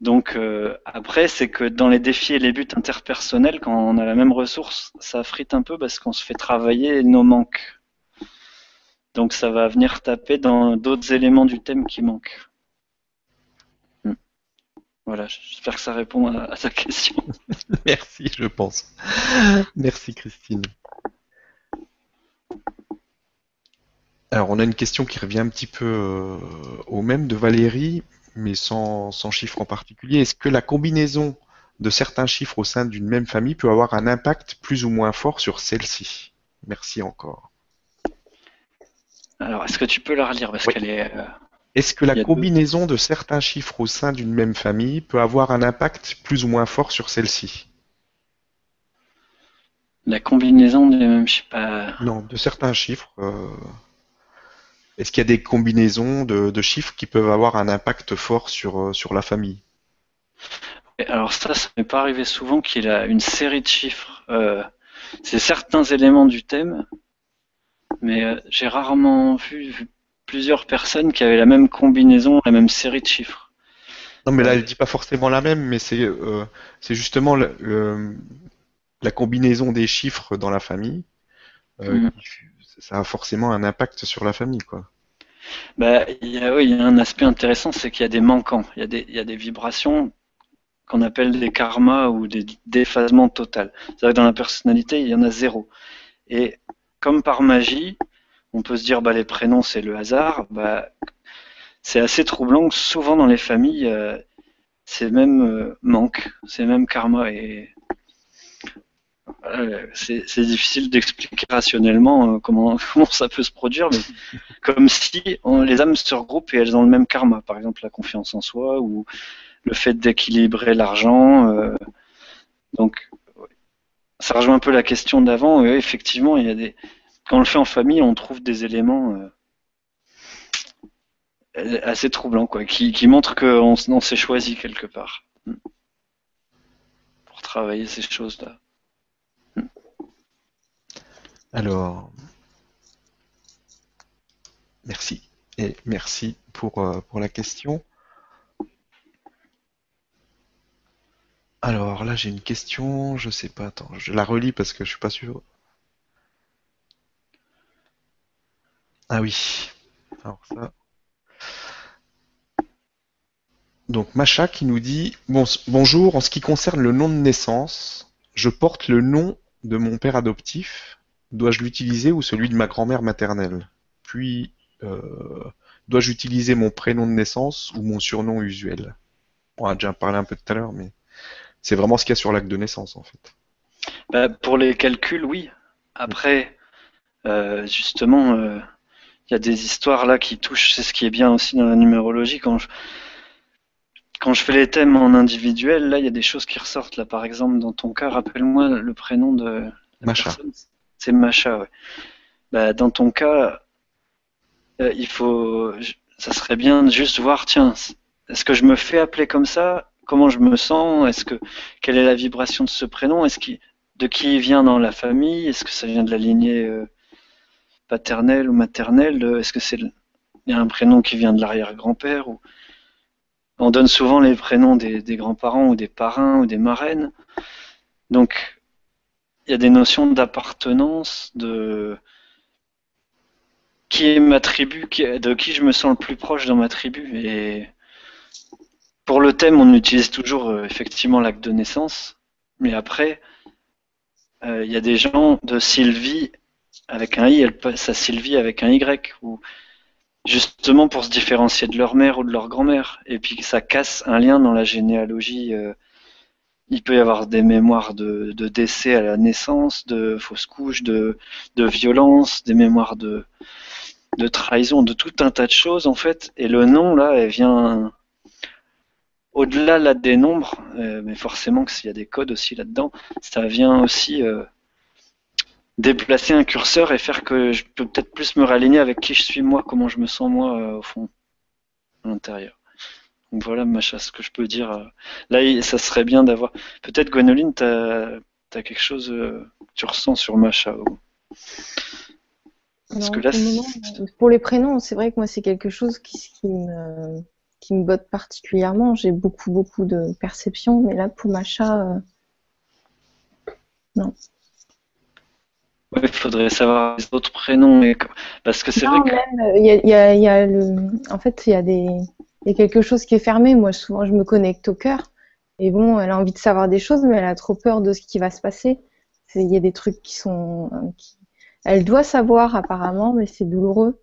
Donc euh, après, c'est que dans les défis et les buts interpersonnels, quand on a la même ressource, ça frite un peu parce qu'on se fait travailler nos manques. Donc ça va venir taper dans d'autres éléments du thème qui manquent. Voilà, j'espère que ça répond à, sa question. Merci, je pense. Merci Christine. Alors, on a une question qui revient un petit peu euh, au même de Valérie, mais sans, chiffre en particulier. Est-ce que la combinaison de certains chiffres au sein d'une même famille peut avoir un impact plus ou moins fort sur celle-ci? Merci encore. Alors, est-ce que tu peux la relire parce qu'elle est. Euh, est-ce que la combinaison de certains chiffres au sein d'une même famille peut avoir un impact plus ou moins fort sur celle-ci? La combinaison de même, je sais pas. Non, de certains chiffres. Euh, est-ce qu'il y a des combinaisons de, chiffres qui peuvent avoir un impact fort sur, euh, sur la famille? Alors ça, ça m'est pas arrivé souvent qu'il a une série de chiffres. Euh, c'est certains éléments du thème, mais j'ai rarement vu plusieurs personnes qui avaient la même combinaison, la même série de chiffres. Non, mais là, elle dit pas forcément la même, mais c'est euh, justement la combinaison des chiffres dans la famille. Euh, mm. Ça a forcément un impact sur la famille, quoi. Bah, il y a, oui, il y a un aspect intéressant, c'est qu'il y a des manquants, il y a des, il y a des vibrations qu'on appelle des karmas ou des déphasements total. C'est-à-dire que dans la personnalité, il y en a zéro. Et comme par magie, on peut se dire bah les prénoms c'est le hasard, bah c'est assez troublant que souvent dans les familles euh, c'est même euh, manque, c'est même karma et c'est difficile d'expliquer rationnellement euh, comment, comment ça peut se produire, mais comme si les âmes se regroupent et elles ont le même karma, par exemple la confiance en soi ou le fait d'équilibrer l'argent. donc ça rejoint un peu la question d'avant. effectivement, il y a des, quand on le fait en famille, on trouve des éléments euh, assez troublants, quoi, qui, montrent qu'on s'est choisi quelque part hmm. pour travailler ces choses-là. Hmm. Alors, merci. Et merci pour, euh, pour la question. Alors là, j'ai une question, je sais pas, attends, je la relis parce que je suis pas sûr. Ah oui. Alors ça. Donc Macha qui nous dit bonjour, en ce qui concerne le nom de naissance, je porte le nom de mon père adoptif. Dois-je l'utiliser ou celui de ma grand-mère maternelle? Puis euh, dois-je utiliser mon prénom de naissance ou mon surnom usuel? On a déjà parlé un peu tout à l'heure, mais c'est vraiment ce qu'il y a sur l'acte de naissance en fait. Bah, pour les calculs, oui. Après, euh, justement, euh, il y a des histoires là qui touchent, c'est ce qui est bien aussi dans la numérologie quand je, quand je fais les thèmes en individuel, là il y a des choses qui ressortent là par exemple dans ton cas, rappelle-moi le prénom de Macha. C'est Macha, ouais. Bah, dans ton cas, euh, il faut ça serait bien de juste voir tiens, est-ce que je me fais appeler comme ça Comment je me sens Est-ce que quelle est la vibration de ce prénom Est-ce qui de qui il vient dans la famille Est-ce que ça vient de la lignée euh, paternel ou maternel Est-ce que c'est y a un prénom qui vient de l'arrière-grand-père on donne souvent les prénoms des, grands-parents ou des parrains ou des marraines. Donc il y a des notions d'appartenance, de qui est ma tribu, de qui je me sens le plus proche dans ma tribu. Pour le thème, on utilise toujours euh, effectivement l'acte de naissance, mais après, euh, il y a des gens de Sylvie avec un i, elle passe à Sylvie avec un y, ou justement pour se différencier de leur mère ou de leur grand-mère. Et puis ça casse un lien dans la généalogie. Euh, il peut y avoir des mémoires de, décès à la naissance, de fausses couches, de, de violence, des mémoires de, de trahison, de tout un tas de choses en fait. Et le nom là, elle vient au-delà là des nombres, euh, mais forcément qu'il y a des codes aussi là-dedans, ça vient aussi euh, déplacer un curseur et faire que je peux peut-être plus me réaligner avec qui je suis moi, comment je me sens moi euh, au fond, à l'intérieur. Donc voilà, Macha, ce que je peux dire. Là, ça serait bien d'avoir. Peut-être, Gwenoline, tu as, quelque chose que tu ressens sur Macha. Parce que là, pour les prénoms, c'est vrai que moi, c'est quelque chose qui, qui me qui me botte particulièrement. J'ai beaucoup, beaucoup de perceptions, mais là, pour Macha, euh, non. il faudrait savoir les autres prénoms, parce que c'est vrai que... Euh, il y a, y a le... En fait, il y a des... Il y a quelque chose qui est fermé. Moi, souvent, je me connecte au cœur. Et bon, elle a envie de savoir des choses, mais elle a trop peur de ce qui va se passer. Il y a des trucs qui sont... Elle doit savoir, apparemment, mais c'est douloureux.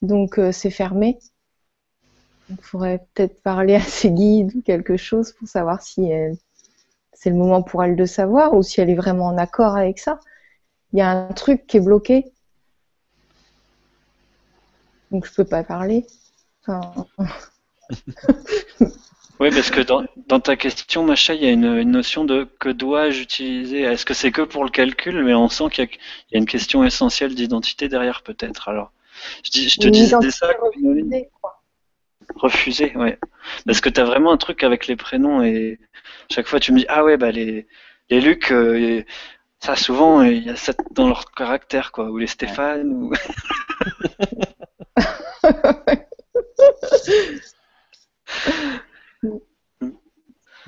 Donc, euh, c'est fermé. Il faudrait peut-être parler à ses guides ou quelque chose pour savoir si c'est le moment pour elle de savoir ou si elle est vraiment en accord avec ça. Il y a un truc qui est bloqué. Donc je peux pas parler. oui, parce que dans, ta question, Macha, il y a une, notion de que dois-je utiliser? Est-ce que c'est que pour le calcul? Mais on sent qu'il y, a une question essentielle d'identité derrière, peut-être. Alors, je, te disais ça. Refuser, ouais. Parce que tu as vraiment un truc avec les prénoms et chaque fois tu me dis ah ouais bah les les Luc euh, ça souvent il y a ça dans leur caractère quoi ou les Stéphane ou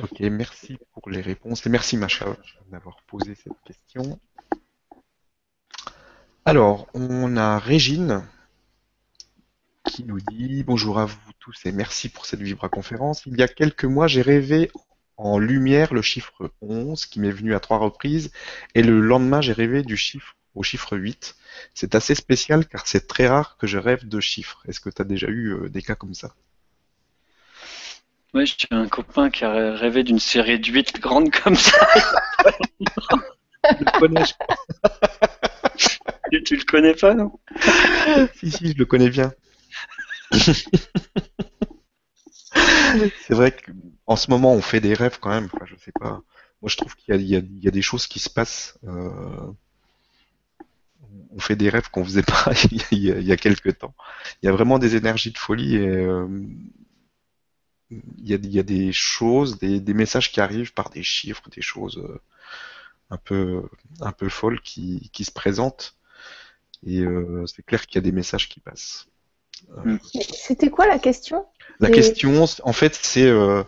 Ok, merci pour les réponses et merci Macha d'avoir posé cette question. Alors, on a Régine qui nous dit bonjour à vous tous et merci pour cette Vibra conférence. Il y a quelques mois, j'ai rêvé en lumière le chiffre 11 qui m'est venu à trois reprises et le lendemain, j'ai rêvé du chiffre au chiffre 8. C'est assez spécial car c'est très rare que je rêve de chiffres. Est-ce que tu as déjà eu euh, des cas comme ça? Oui, j'ai un copain qui a rêvé d'une série de 8 grandes comme ça. je le connais, je tu, tu le connais pas, non? Si, si, je le connais bien. C'est vrai qu'en ce moment, on fait des rêves quand même. je sais pas. Moi, je trouve qu'il y, a des choses qui se passent. Euh, on fait des rêves qu'on faisait pas il, y a, quelques temps. Il y a vraiment des énergies de folie et euh, il, y a, des choses, des, messages qui arrivent par des chiffres, des choses euh, un peu un peu folles qui, se présentent. Et c'est clair qu'il y a des messages qui passent. Mm. C'était quoi la question? La question, en fait, c'est euh,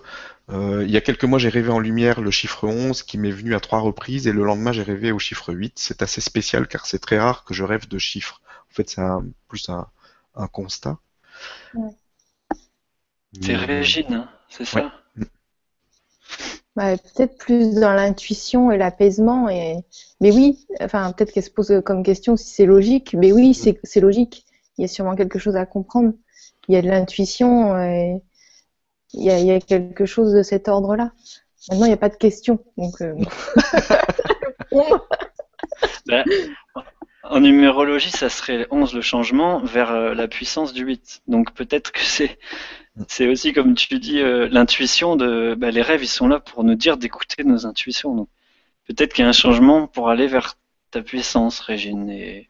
euh, il y a quelques mois, j'ai rêvé en lumière le chiffre 11 qui m'est venu à trois reprises et le lendemain, j'ai rêvé au chiffre 8. C'est assez spécial car c'est très rare que je rêve de chiffres. En fait, c'est plus un, constat. C'est Régine, hein, c'est ça? Peut-être plus dans l'intuition et l'apaisement. Et... Mais oui, enfin, peut-être qu'elle se pose comme question si c'est logique. Mais oui, c'est logique il y a sûrement quelque chose à comprendre. Il y a de l'intuition, et il, y a, quelque chose de cet ordre-là. Maintenant, il n'y a pas de question. Donc, euh, ben, en numérologie, ça serait 11 le changement vers euh, la puissance du 8. Donc peut-être que c'est c'est aussi comme tu dis euh, l'intuition de ben, les rêves ils sont là pour nous dire d'écouter nos intuitions. Donc peut-être qu'il y a un changement pour aller vers ta puissance, Régine. Et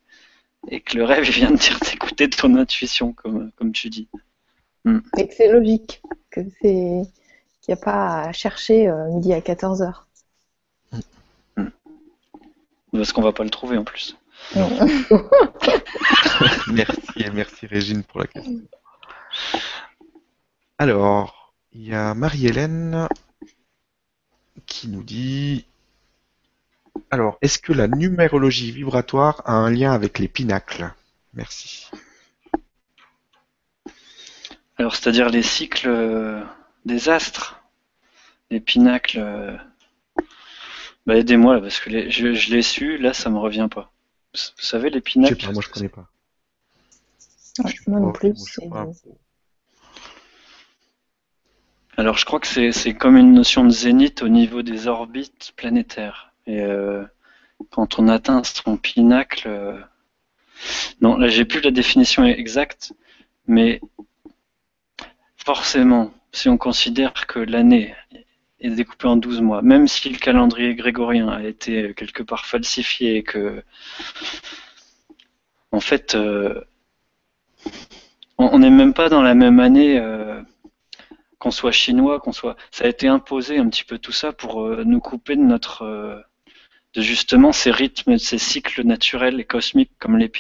et que le rêve vient de dire d'écouter ton intuition, comme, comme tu dis. Hmm. Et que c'est logique, que c'est qu'il n'y a pas à chercher euh, midi à 14h. Hmm. Parce qu'on va pas le trouver en plus. merci, merci Régine pour la question. Alors, il y a Marie-Hélène qui nous dit alors, est-ce que la numérologie vibratoire a un lien avec les pinacles? Merci. Alors, c'est-à-dire les cycles euh, des astres, les pinacles. Euh, bah, aidez-moi là, parce que je, l'ai su, là, ça me revient pas. Vous savez, les pinacles. Je sais pas, moi je connais pas. moi non plus. Alors, je crois que c'est comme une notion de zénith au niveau des orbites planétaires. Et euh, quand on atteint son pinacle, euh, non, là j'ai plus la définition exacte, mais forcément, si on considère que l'année est découpée en 12 mois, même si le calendrier grégorien a été quelque part falsifié que, en fait, euh, on n'est même pas dans la même année qu'on soit chinois, qu'on soit, ça a été imposé un petit peu tout ça pour nous couper de notre, de justement ces rythmes, ces cycles naturels et cosmiques comme les.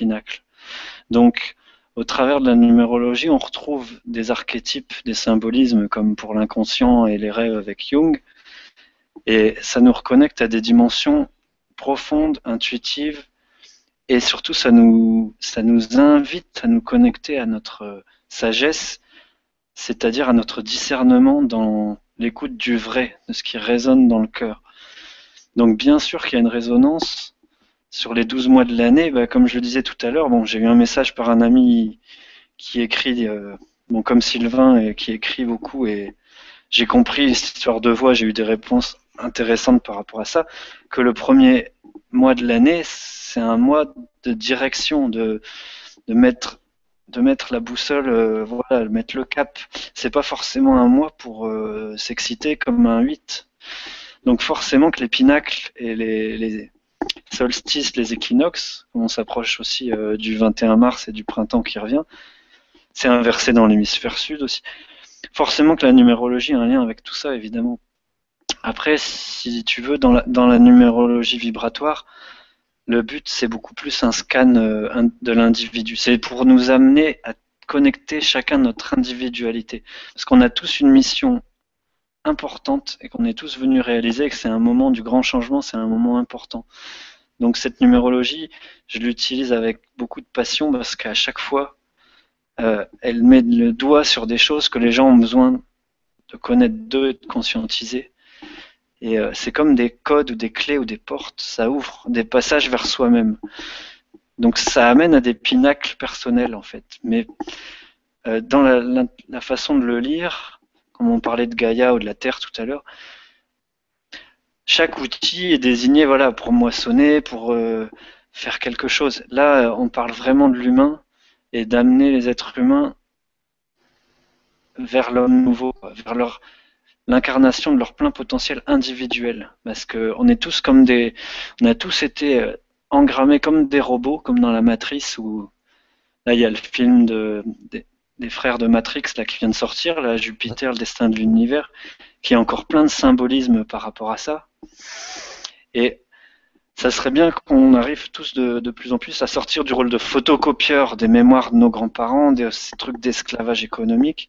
Donc, au travers de la numérologie, on retrouve des archétypes, des symbolismes comme pour l'inconscient et les rêves avec Jung, et ça nous reconnecte à des dimensions profondes, intuitives, et surtout ça nous, ça nous invite à nous connecter à notre sagesse c'est-à-dire à notre discernement dans l'écoute du vrai, de ce qui résonne dans le cœur. Donc bien sûr qu'il y a une résonance sur les 12 mois de l'année, bah, comme je le disais tout à l'heure, bon, j'ai eu un message par un ami qui écrit, euh, bon, comme Sylvain, et qui écrit beaucoup, et j'ai compris cette histoire de voix, j'ai eu des réponses intéressantes par rapport à ça, que le premier mois de l'année, c'est un mois de direction, de, de mettre de mettre la boussole, euh, voilà, mettre le cap. C'est pas forcément un mois pour euh, s'exciter comme un 8. Donc forcément que les pinacles et les, solstices, les équinoxes, on s'approche aussi euh, du 21 mars et du printemps qui revient, c'est inversé dans l'hémisphère sud aussi. Forcément que la numérologie a un lien avec tout ça, évidemment. Après, si tu veux, dans la, dans la numérologie vibratoire, le but, c'est beaucoup plus un scan euh, de l'individu. C'est pour nous amener à connecter chacun notre individualité. Parce qu'on a tous une mission importante et qu'on est tous venus réaliser que c'est un moment du grand changement, c'est un moment important. Donc cette numérologie, je l'utilise avec beaucoup de passion parce qu'à chaque fois, euh, elle met le doigt sur des choses que les gens ont besoin de connaître d'eux et de conscientiser. Et euh, c'est comme des codes ou des clés ou des portes, ça ouvre des passages vers soi-même. Donc ça amène à des pinacles personnels en fait. Mais euh, dans la, façon de le lire, comme on parlait de Gaïa ou de la Terre tout à l'heure, chaque outil est désigné voilà pour moissonner, pour euh, faire quelque chose. Là, on parle vraiment de l'humain et d'amener les êtres humains vers l'homme nouveau, vers l'incarnation de leur plein potentiel individuel. Parce qu'on est tous comme des, on a tous été euh, engrammés comme des robots, comme dans la Matrice où là il y a le film de, des, frères de Matrix là qui vient de sortir, là Jupiter, le destin de l'univers, qui a encore plein de symbolisme par rapport à ça. Et ça serait bien qu'on arrive tous de, plus en plus à sortir du rôle de photocopieur des mémoires de nos grands-parents, de ces trucs d'esclavage économique,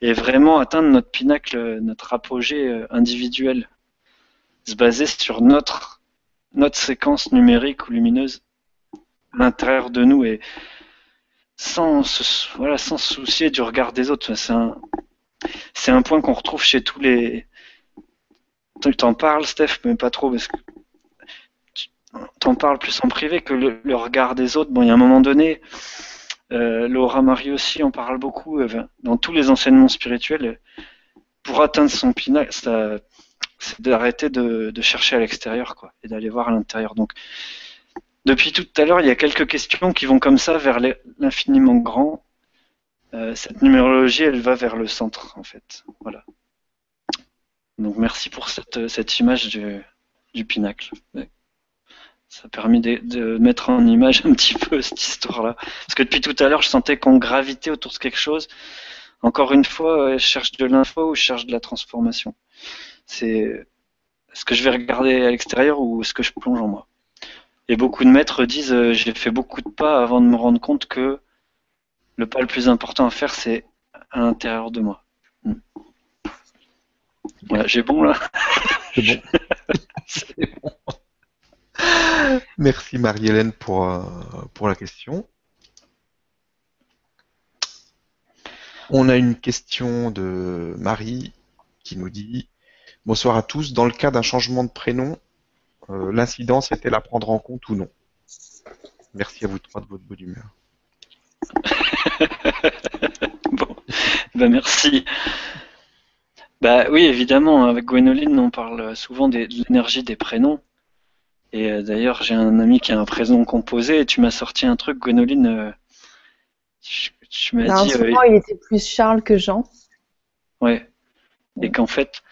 et vraiment atteindre notre pinacle, notre apogée euh, individuel. Se baser sur notre, notre séquence numérique ou lumineuse à l'intérieur de nous et sans se, voilà, sans soucier du regard des autres. C'est un, c'est un point qu'on retrouve chez tous les. Tu t'en parles, Steph, mais pas trop parce que t'en parles plus en privé que le, regard des autres. Bon, il y a un moment donné, euh, Laura Marie aussi en parle beaucoup euh, dans tous les enseignements spirituels. Pour atteindre son pinacle, c'est d'arrêter de, chercher à l'extérieur quoi, et d'aller voir à l'intérieur. Donc, depuis tout à l'heure, il y a quelques questions qui vont comme ça vers l'infiniment grand. Euh, cette numérologie, elle va vers le centre, en fait. Voilà. Donc, merci pour cette, cette image du, du pinacle ça a permis de, mettre en image un petit peu cette histoire-là. Parce que depuis tout à l'heure, je sentais qu'on gravitait autour de quelque chose. Encore une fois, je cherche de l'info ou je cherche de la transformation. C'est ce que je vais regarder à l'extérieur ou ce que je plonge en moi. Et beaucoup de maîtres disent euh, j'ai fait beaucoup de pas avant de me rendre compte que le pas le plus important à faire, c'est à l'intérieur de moi. Hmm. Voilà, j'ai bon là. C'est bon. C'est bon. Merci Marie-Hélène pour, euh, pour la question. On a une question de Marie qui nous dit Bonsoir à tous. Dans le cas d'un changement de prénom, l'incidence est-elle à prendre en compte ou non Merci à vous trois de votre bonne humeur. bon, ben merci. Bah oui, évidemment, avec Gwénoline, on parle souvent des- de l'énergie des prénoms. Et euh, d'ailleurs, j'ai un ami qui a un prénom composé et tu m'as sorti un truc, Gwénoline. euh, tu, tu m'as Alors, dit, euh, souvent, il était plus Charles que Jean. ouais, et qu'en fait,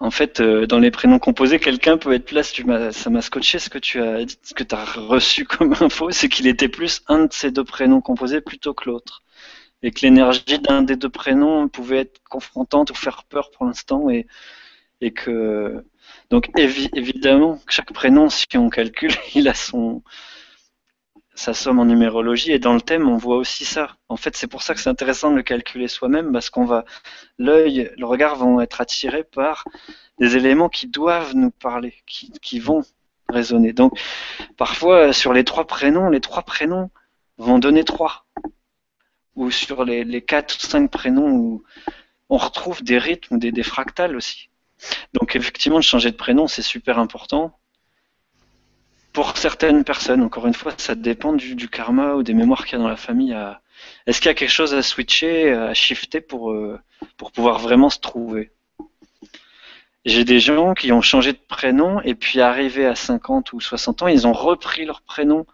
en fait, euh, dans les prénoms composés, quelqu'un peut être place. Tu ça m'a scotché ce que tu as ce que tu as reçu comme info, c'est qu'il était plus un de ces deux prénoms composés plutôt que l'autre. Et que l'énergie d'un des deux prénoms pouvait être confrontante ou faire peur pour l'instant. Et, que. Donc, évi- évidemment, chaque prénom, si on calcule, il a son. Sa somme en numérologie. Et dans le thème, on voit aussi ça. En fait, c'est pour ça que c'est intéressant de le calculer soi-même, parce qu'on va. L'œil, le regard vont être attirés par des éléments qui doivent nous parler, qui, qui vont résonner. Donc, parfois, sur les trois prénoms, les trois prénoms vont donner trois. Ou sur les, les quatre ou cinq prénoms où on retrouve des rythmes, des, des fractales aussi. Donc, effectivement, de changer de prénom, c'est super important. Pour certaines personnes, encore une fois, ça dépend du, karma ou des mémoires qu'il y a dans la famille. Est-ce qu'il y a quelque chose à switcher, à shifter pour, euh, pour pouvoir vraiment se trouver? J'ai des gens qui ont changé de prénom et puis arrivés à 50 ou 60 ans, ils ont repris leur prénom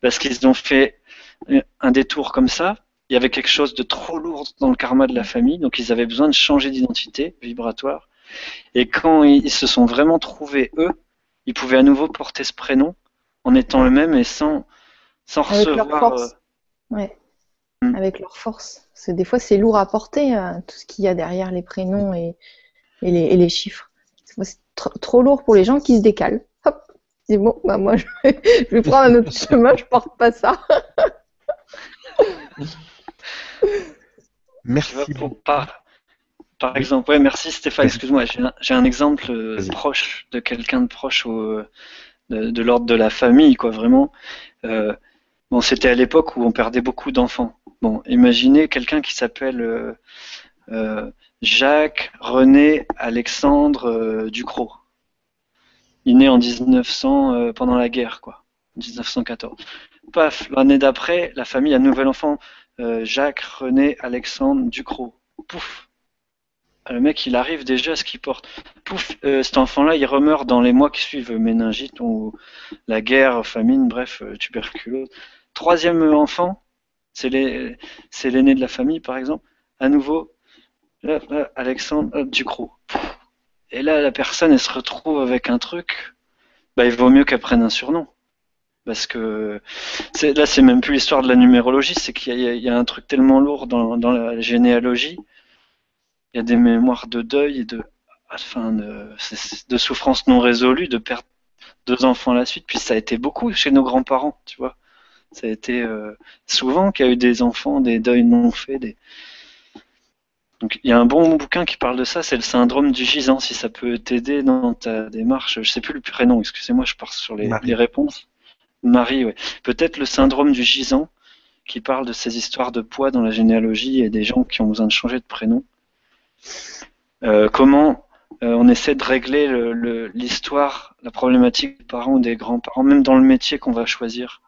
parce qu'ils ont fait un détour comme ça. Il y avait quelque chose de trop lourd dans le karma de la famille, donc ils avaient besoin de changer d'identité vibratoire. Et quand ils se sont vraiment trouvés eux, ils pouvaient à nouveau porter ce prénom en étant eux-mêmes et sans, sans Avec leur recevoir. force. euh, Ouais. Mm. Avec leur force. Parce que des fois, c'est lourd à porter, euh, tout ce qu'il y a derrière les prénoms et, et, les, et les chiffres. Des fois, C'est tr- trop lourd pour les gens qui se décalent. Hop, c'est bon, bah moi, je vais, je vais prendre un autre chemin, je porte pas ça. Merci vois, par, par exemple, ouais, merci Stéphane, excuse-moi, j'ai un, j'ai un exemple euh, proche de quelqu'un de proche au, de, l'ordre de la famille, quoi, vraiment. Euh, bon, c'était à l'époque où on perdait beaucoup d'enfants. Bon, imaginez quelqu'un qui s'appelle euh, euh, Jacques René Alexandre Ducrot. Il est né en 1900 euh, pendant la guerre, quoi, 1914. Paf, l'année d'après, la famille a un nouvel enfant, Jacques René Alexandre Ducrot. Pouf. Le mec, il arrive déjà à ce qu'il porte. Pouf, euh, cet enfant-là, il remeurt dans les mois qui suivent, méningite ou la guerre, famine, bref, euh, tuberculose. Troisième enfant, c'est l'aîné de la famille, par exemple. À nouveau, là, Alexandre hop, Ducrot. Et là, la personne, elle se retrouve avec un truc. Bah, il vaut mieux qu'elle prenne un surnom. Parce que là, c'est même plus l'histoire de la numérologie, c'est qu'il y, a- un truc tellement lourd dans la généalogie. Il y a des mémoires de deuil et de, enfin, de, de souffrances non résolues, de perdre deux enfants à la suite. Puis ça a été beaucoup chez nos grands-parents, tu vois. Ça a été euh, souvent qu'il y a eu des enfants, des deuils non faits. Des... Donc il y a un bon bouquin qui parle de ça, c'est le syndrome du gisant, si ça peut t'aider dans ta démarche. Je sais plus le prénom, excusez-moi, je pars sur les, réponses. Marie, ouais. Peut-être le syndrome du gisant qui parle de ces histoires de poids dans la généalogie et des gens qui ont besoin de changer de prénom. Euh, comment euh, on essaie de régler le- le- l'histoire, la problématique des parents ou des grands-parents, même dans le métier qu'on va choisir.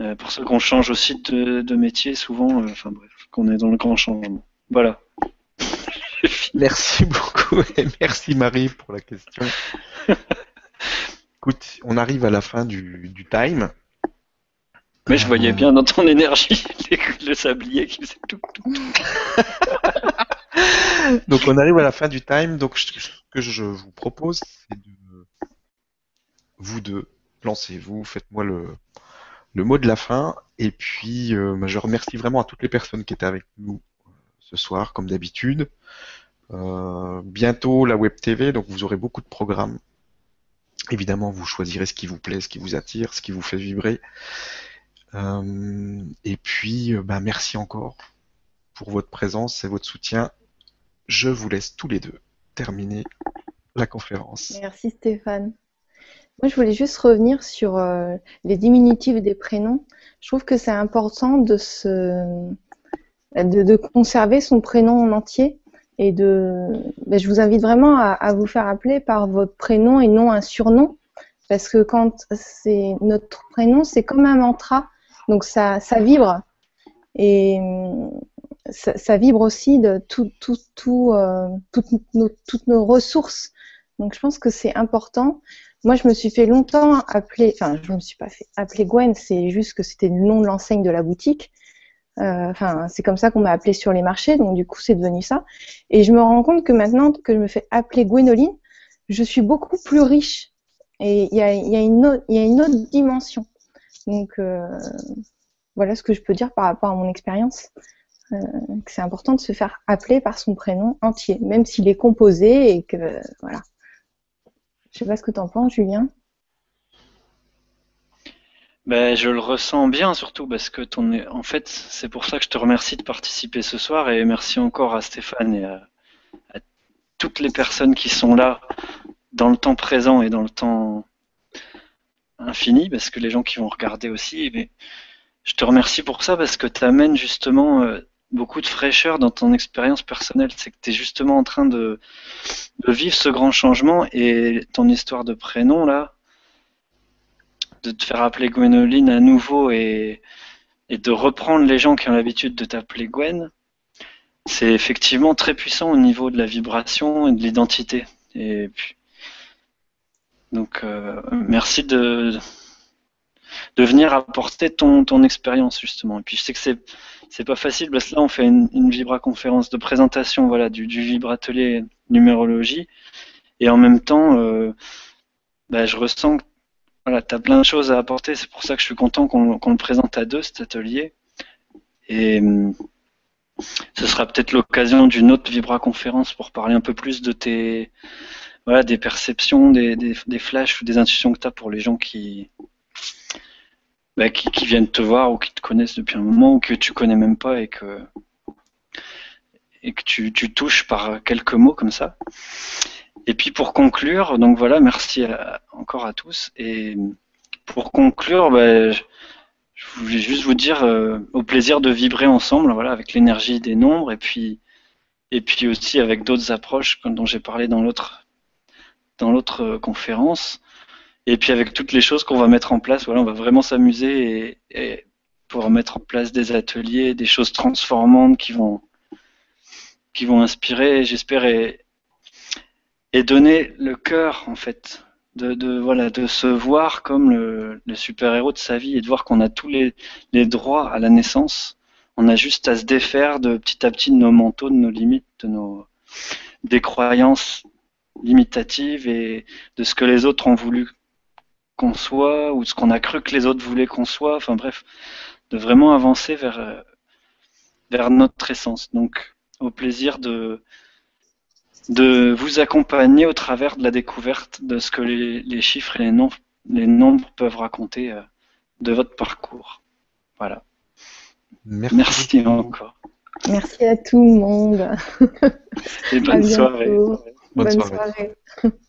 Euh, pour ceux qu'on change aussi de, de métier souvent, enfin bref, qu'on est dans le grand changement. Voilà. Merci beaucoup et merci Marie pour la question. Écoute, on arrive à la fin du, du time. Mais je voyais bien dans ton énergie le sablier qui faisait tout. tout. Donc on arrive à la fin du time. Donc ce que je vous propose, c'est de vous deux, lancez-vous, faites-moi le, mot de la fin. Et puis euh, bah, je remercie vraiment à toutes les personnes qui étaient avec nous euh, ce soir, comme d'habitude. Euh, bientôt la web TV, donc vous aurez beaucoup de programmes Évidemment, vous choisirez ce qui vous plaît, ce qui vous attire, ce qui vous fait vibrer. Et puis, bah, merci encore pour votre présence et votre soutien. Je vous laisse tous les deux terminer la conférence. Merci Stéphane. Moi, je voulais juste revenir sur euh, les diminutifs des prénoms. Je trouve que c'est important de, se, de, conserver son prénom en entier et de. Ben, je vous invite vraiment à, vous faire appeler par votre prénom et non un surnom, parce que quand c'est notre prénom, c'est comme un mantra, donc ça, ça vibre et ça, vibre aussi de euh, toutes, nos, ressources. Donc je pense que c'est important. Moi, je me suis fait longtemps appeler, enfin, je me suis pas fait appeler Gwen, c'est juste que c'était le nom de l'enseigne de la boutique. Euh, enfin, c'est comme ça qu'on m'a appelé sur les marchés, donc du coup, c'est devenu ça. Et je me rends compte que maintenant que je me fais appeler Gwenoline, je suis beaucoup plus riche. Et il y a, y, a une autre, y a une autre dimension. Donc, euh, voilà ce que je peux dire par rapport à mon expérience. Euh, c'est important de se faire appeler par son prénom entier, même s'il est composé et que voilà. Je sais pas ce que tu en penses, Julien. Ben, je le ressens bien, surtout parce que ton, en fait, c'est pour ça que je te remercie de participer ce soir et merci encore à Stéphane et à, toutes les personnes qui sont là dans le temps présent et dans le temps infini, parce que les gens qui vont regarder aussi, mais je te remercie pour ça parce que tu amènes justement euh, beaucoup de fraîcheur dans ton expérience personnelle. C'est que tu es justement en train de, vivre ce grand changement et ton histoire de prénom, là, de te faire appeler Gwenoline à nouveau et, de reprendre les gens qui ont l'habitude de t'appeler Gwen, c'est effectivement très puissant au niveau de la vibration et de l'identité. Et donc, euh, merci de, de venir apporter ton, ton expérience justement. Et puis je sais que c'est c'est pas facile parce que là on fait une, une vibra conférence de présentation voilà du, du vibratelier numérologie. Et en même temps euh, bah, je ressens que voilà tu as plein de choses à apporter. C'est pour ça que je suis content qu'on le présente à deux cet atelier. Et ce sera peut-être l'occasion d'une autre vibra conférence pour parler un peu plus de tes voilà des perceptions des, des, des flashs ou des intuitions que tu as pour les gens qui bah, qui, viennent te voir ou qui te connaissent depuis un moment ou que tu connais même pas et que et que tu, touches par quelques mots comme ça. Et puis pour conclure, donc voilà, merci encore à tous. Et pour conclure, bah, je, voulais juste vous dire euh, au plaisir de vibrer ensemble, voilà, avec l'énergie des nombres et puis et puis aussi avec d'autres approches dont j'ai parlé dans l'autre dans l'autre euh, conférence. Et puis avec toutes les choses qu'on va mettre en place, voilà, on va vraiment s'amuser et, pouvoir mettre en place des ateliers, des choses transformantes qui vont, qui vont inspirer, j'espère, et, donner le cœur en fait de, voilà de se voir comme le, le super héros de sa vie et de voir qu'on a tous les, les, droits à la naissance. On a juste à se défaire de petit à petit de nos manteaux, de nos limites, de nos des croyances limitatives et de ce que les autres ont voulu qu'on soit ou ce qu'on a cru que les autres voulaient qu'on soit. Enfin bref, de vraiment avancer vers, euh, vers notre essence. Donc au plaisir de, de vous accompagner au travers de la découverte de ce que les, chiffres et les nombres, les nombres peuvent raconter euh, de votre parcours. Voilà. Merci, encore. Merci à tout le monde. Et bonne soirée. Bonne, soirée.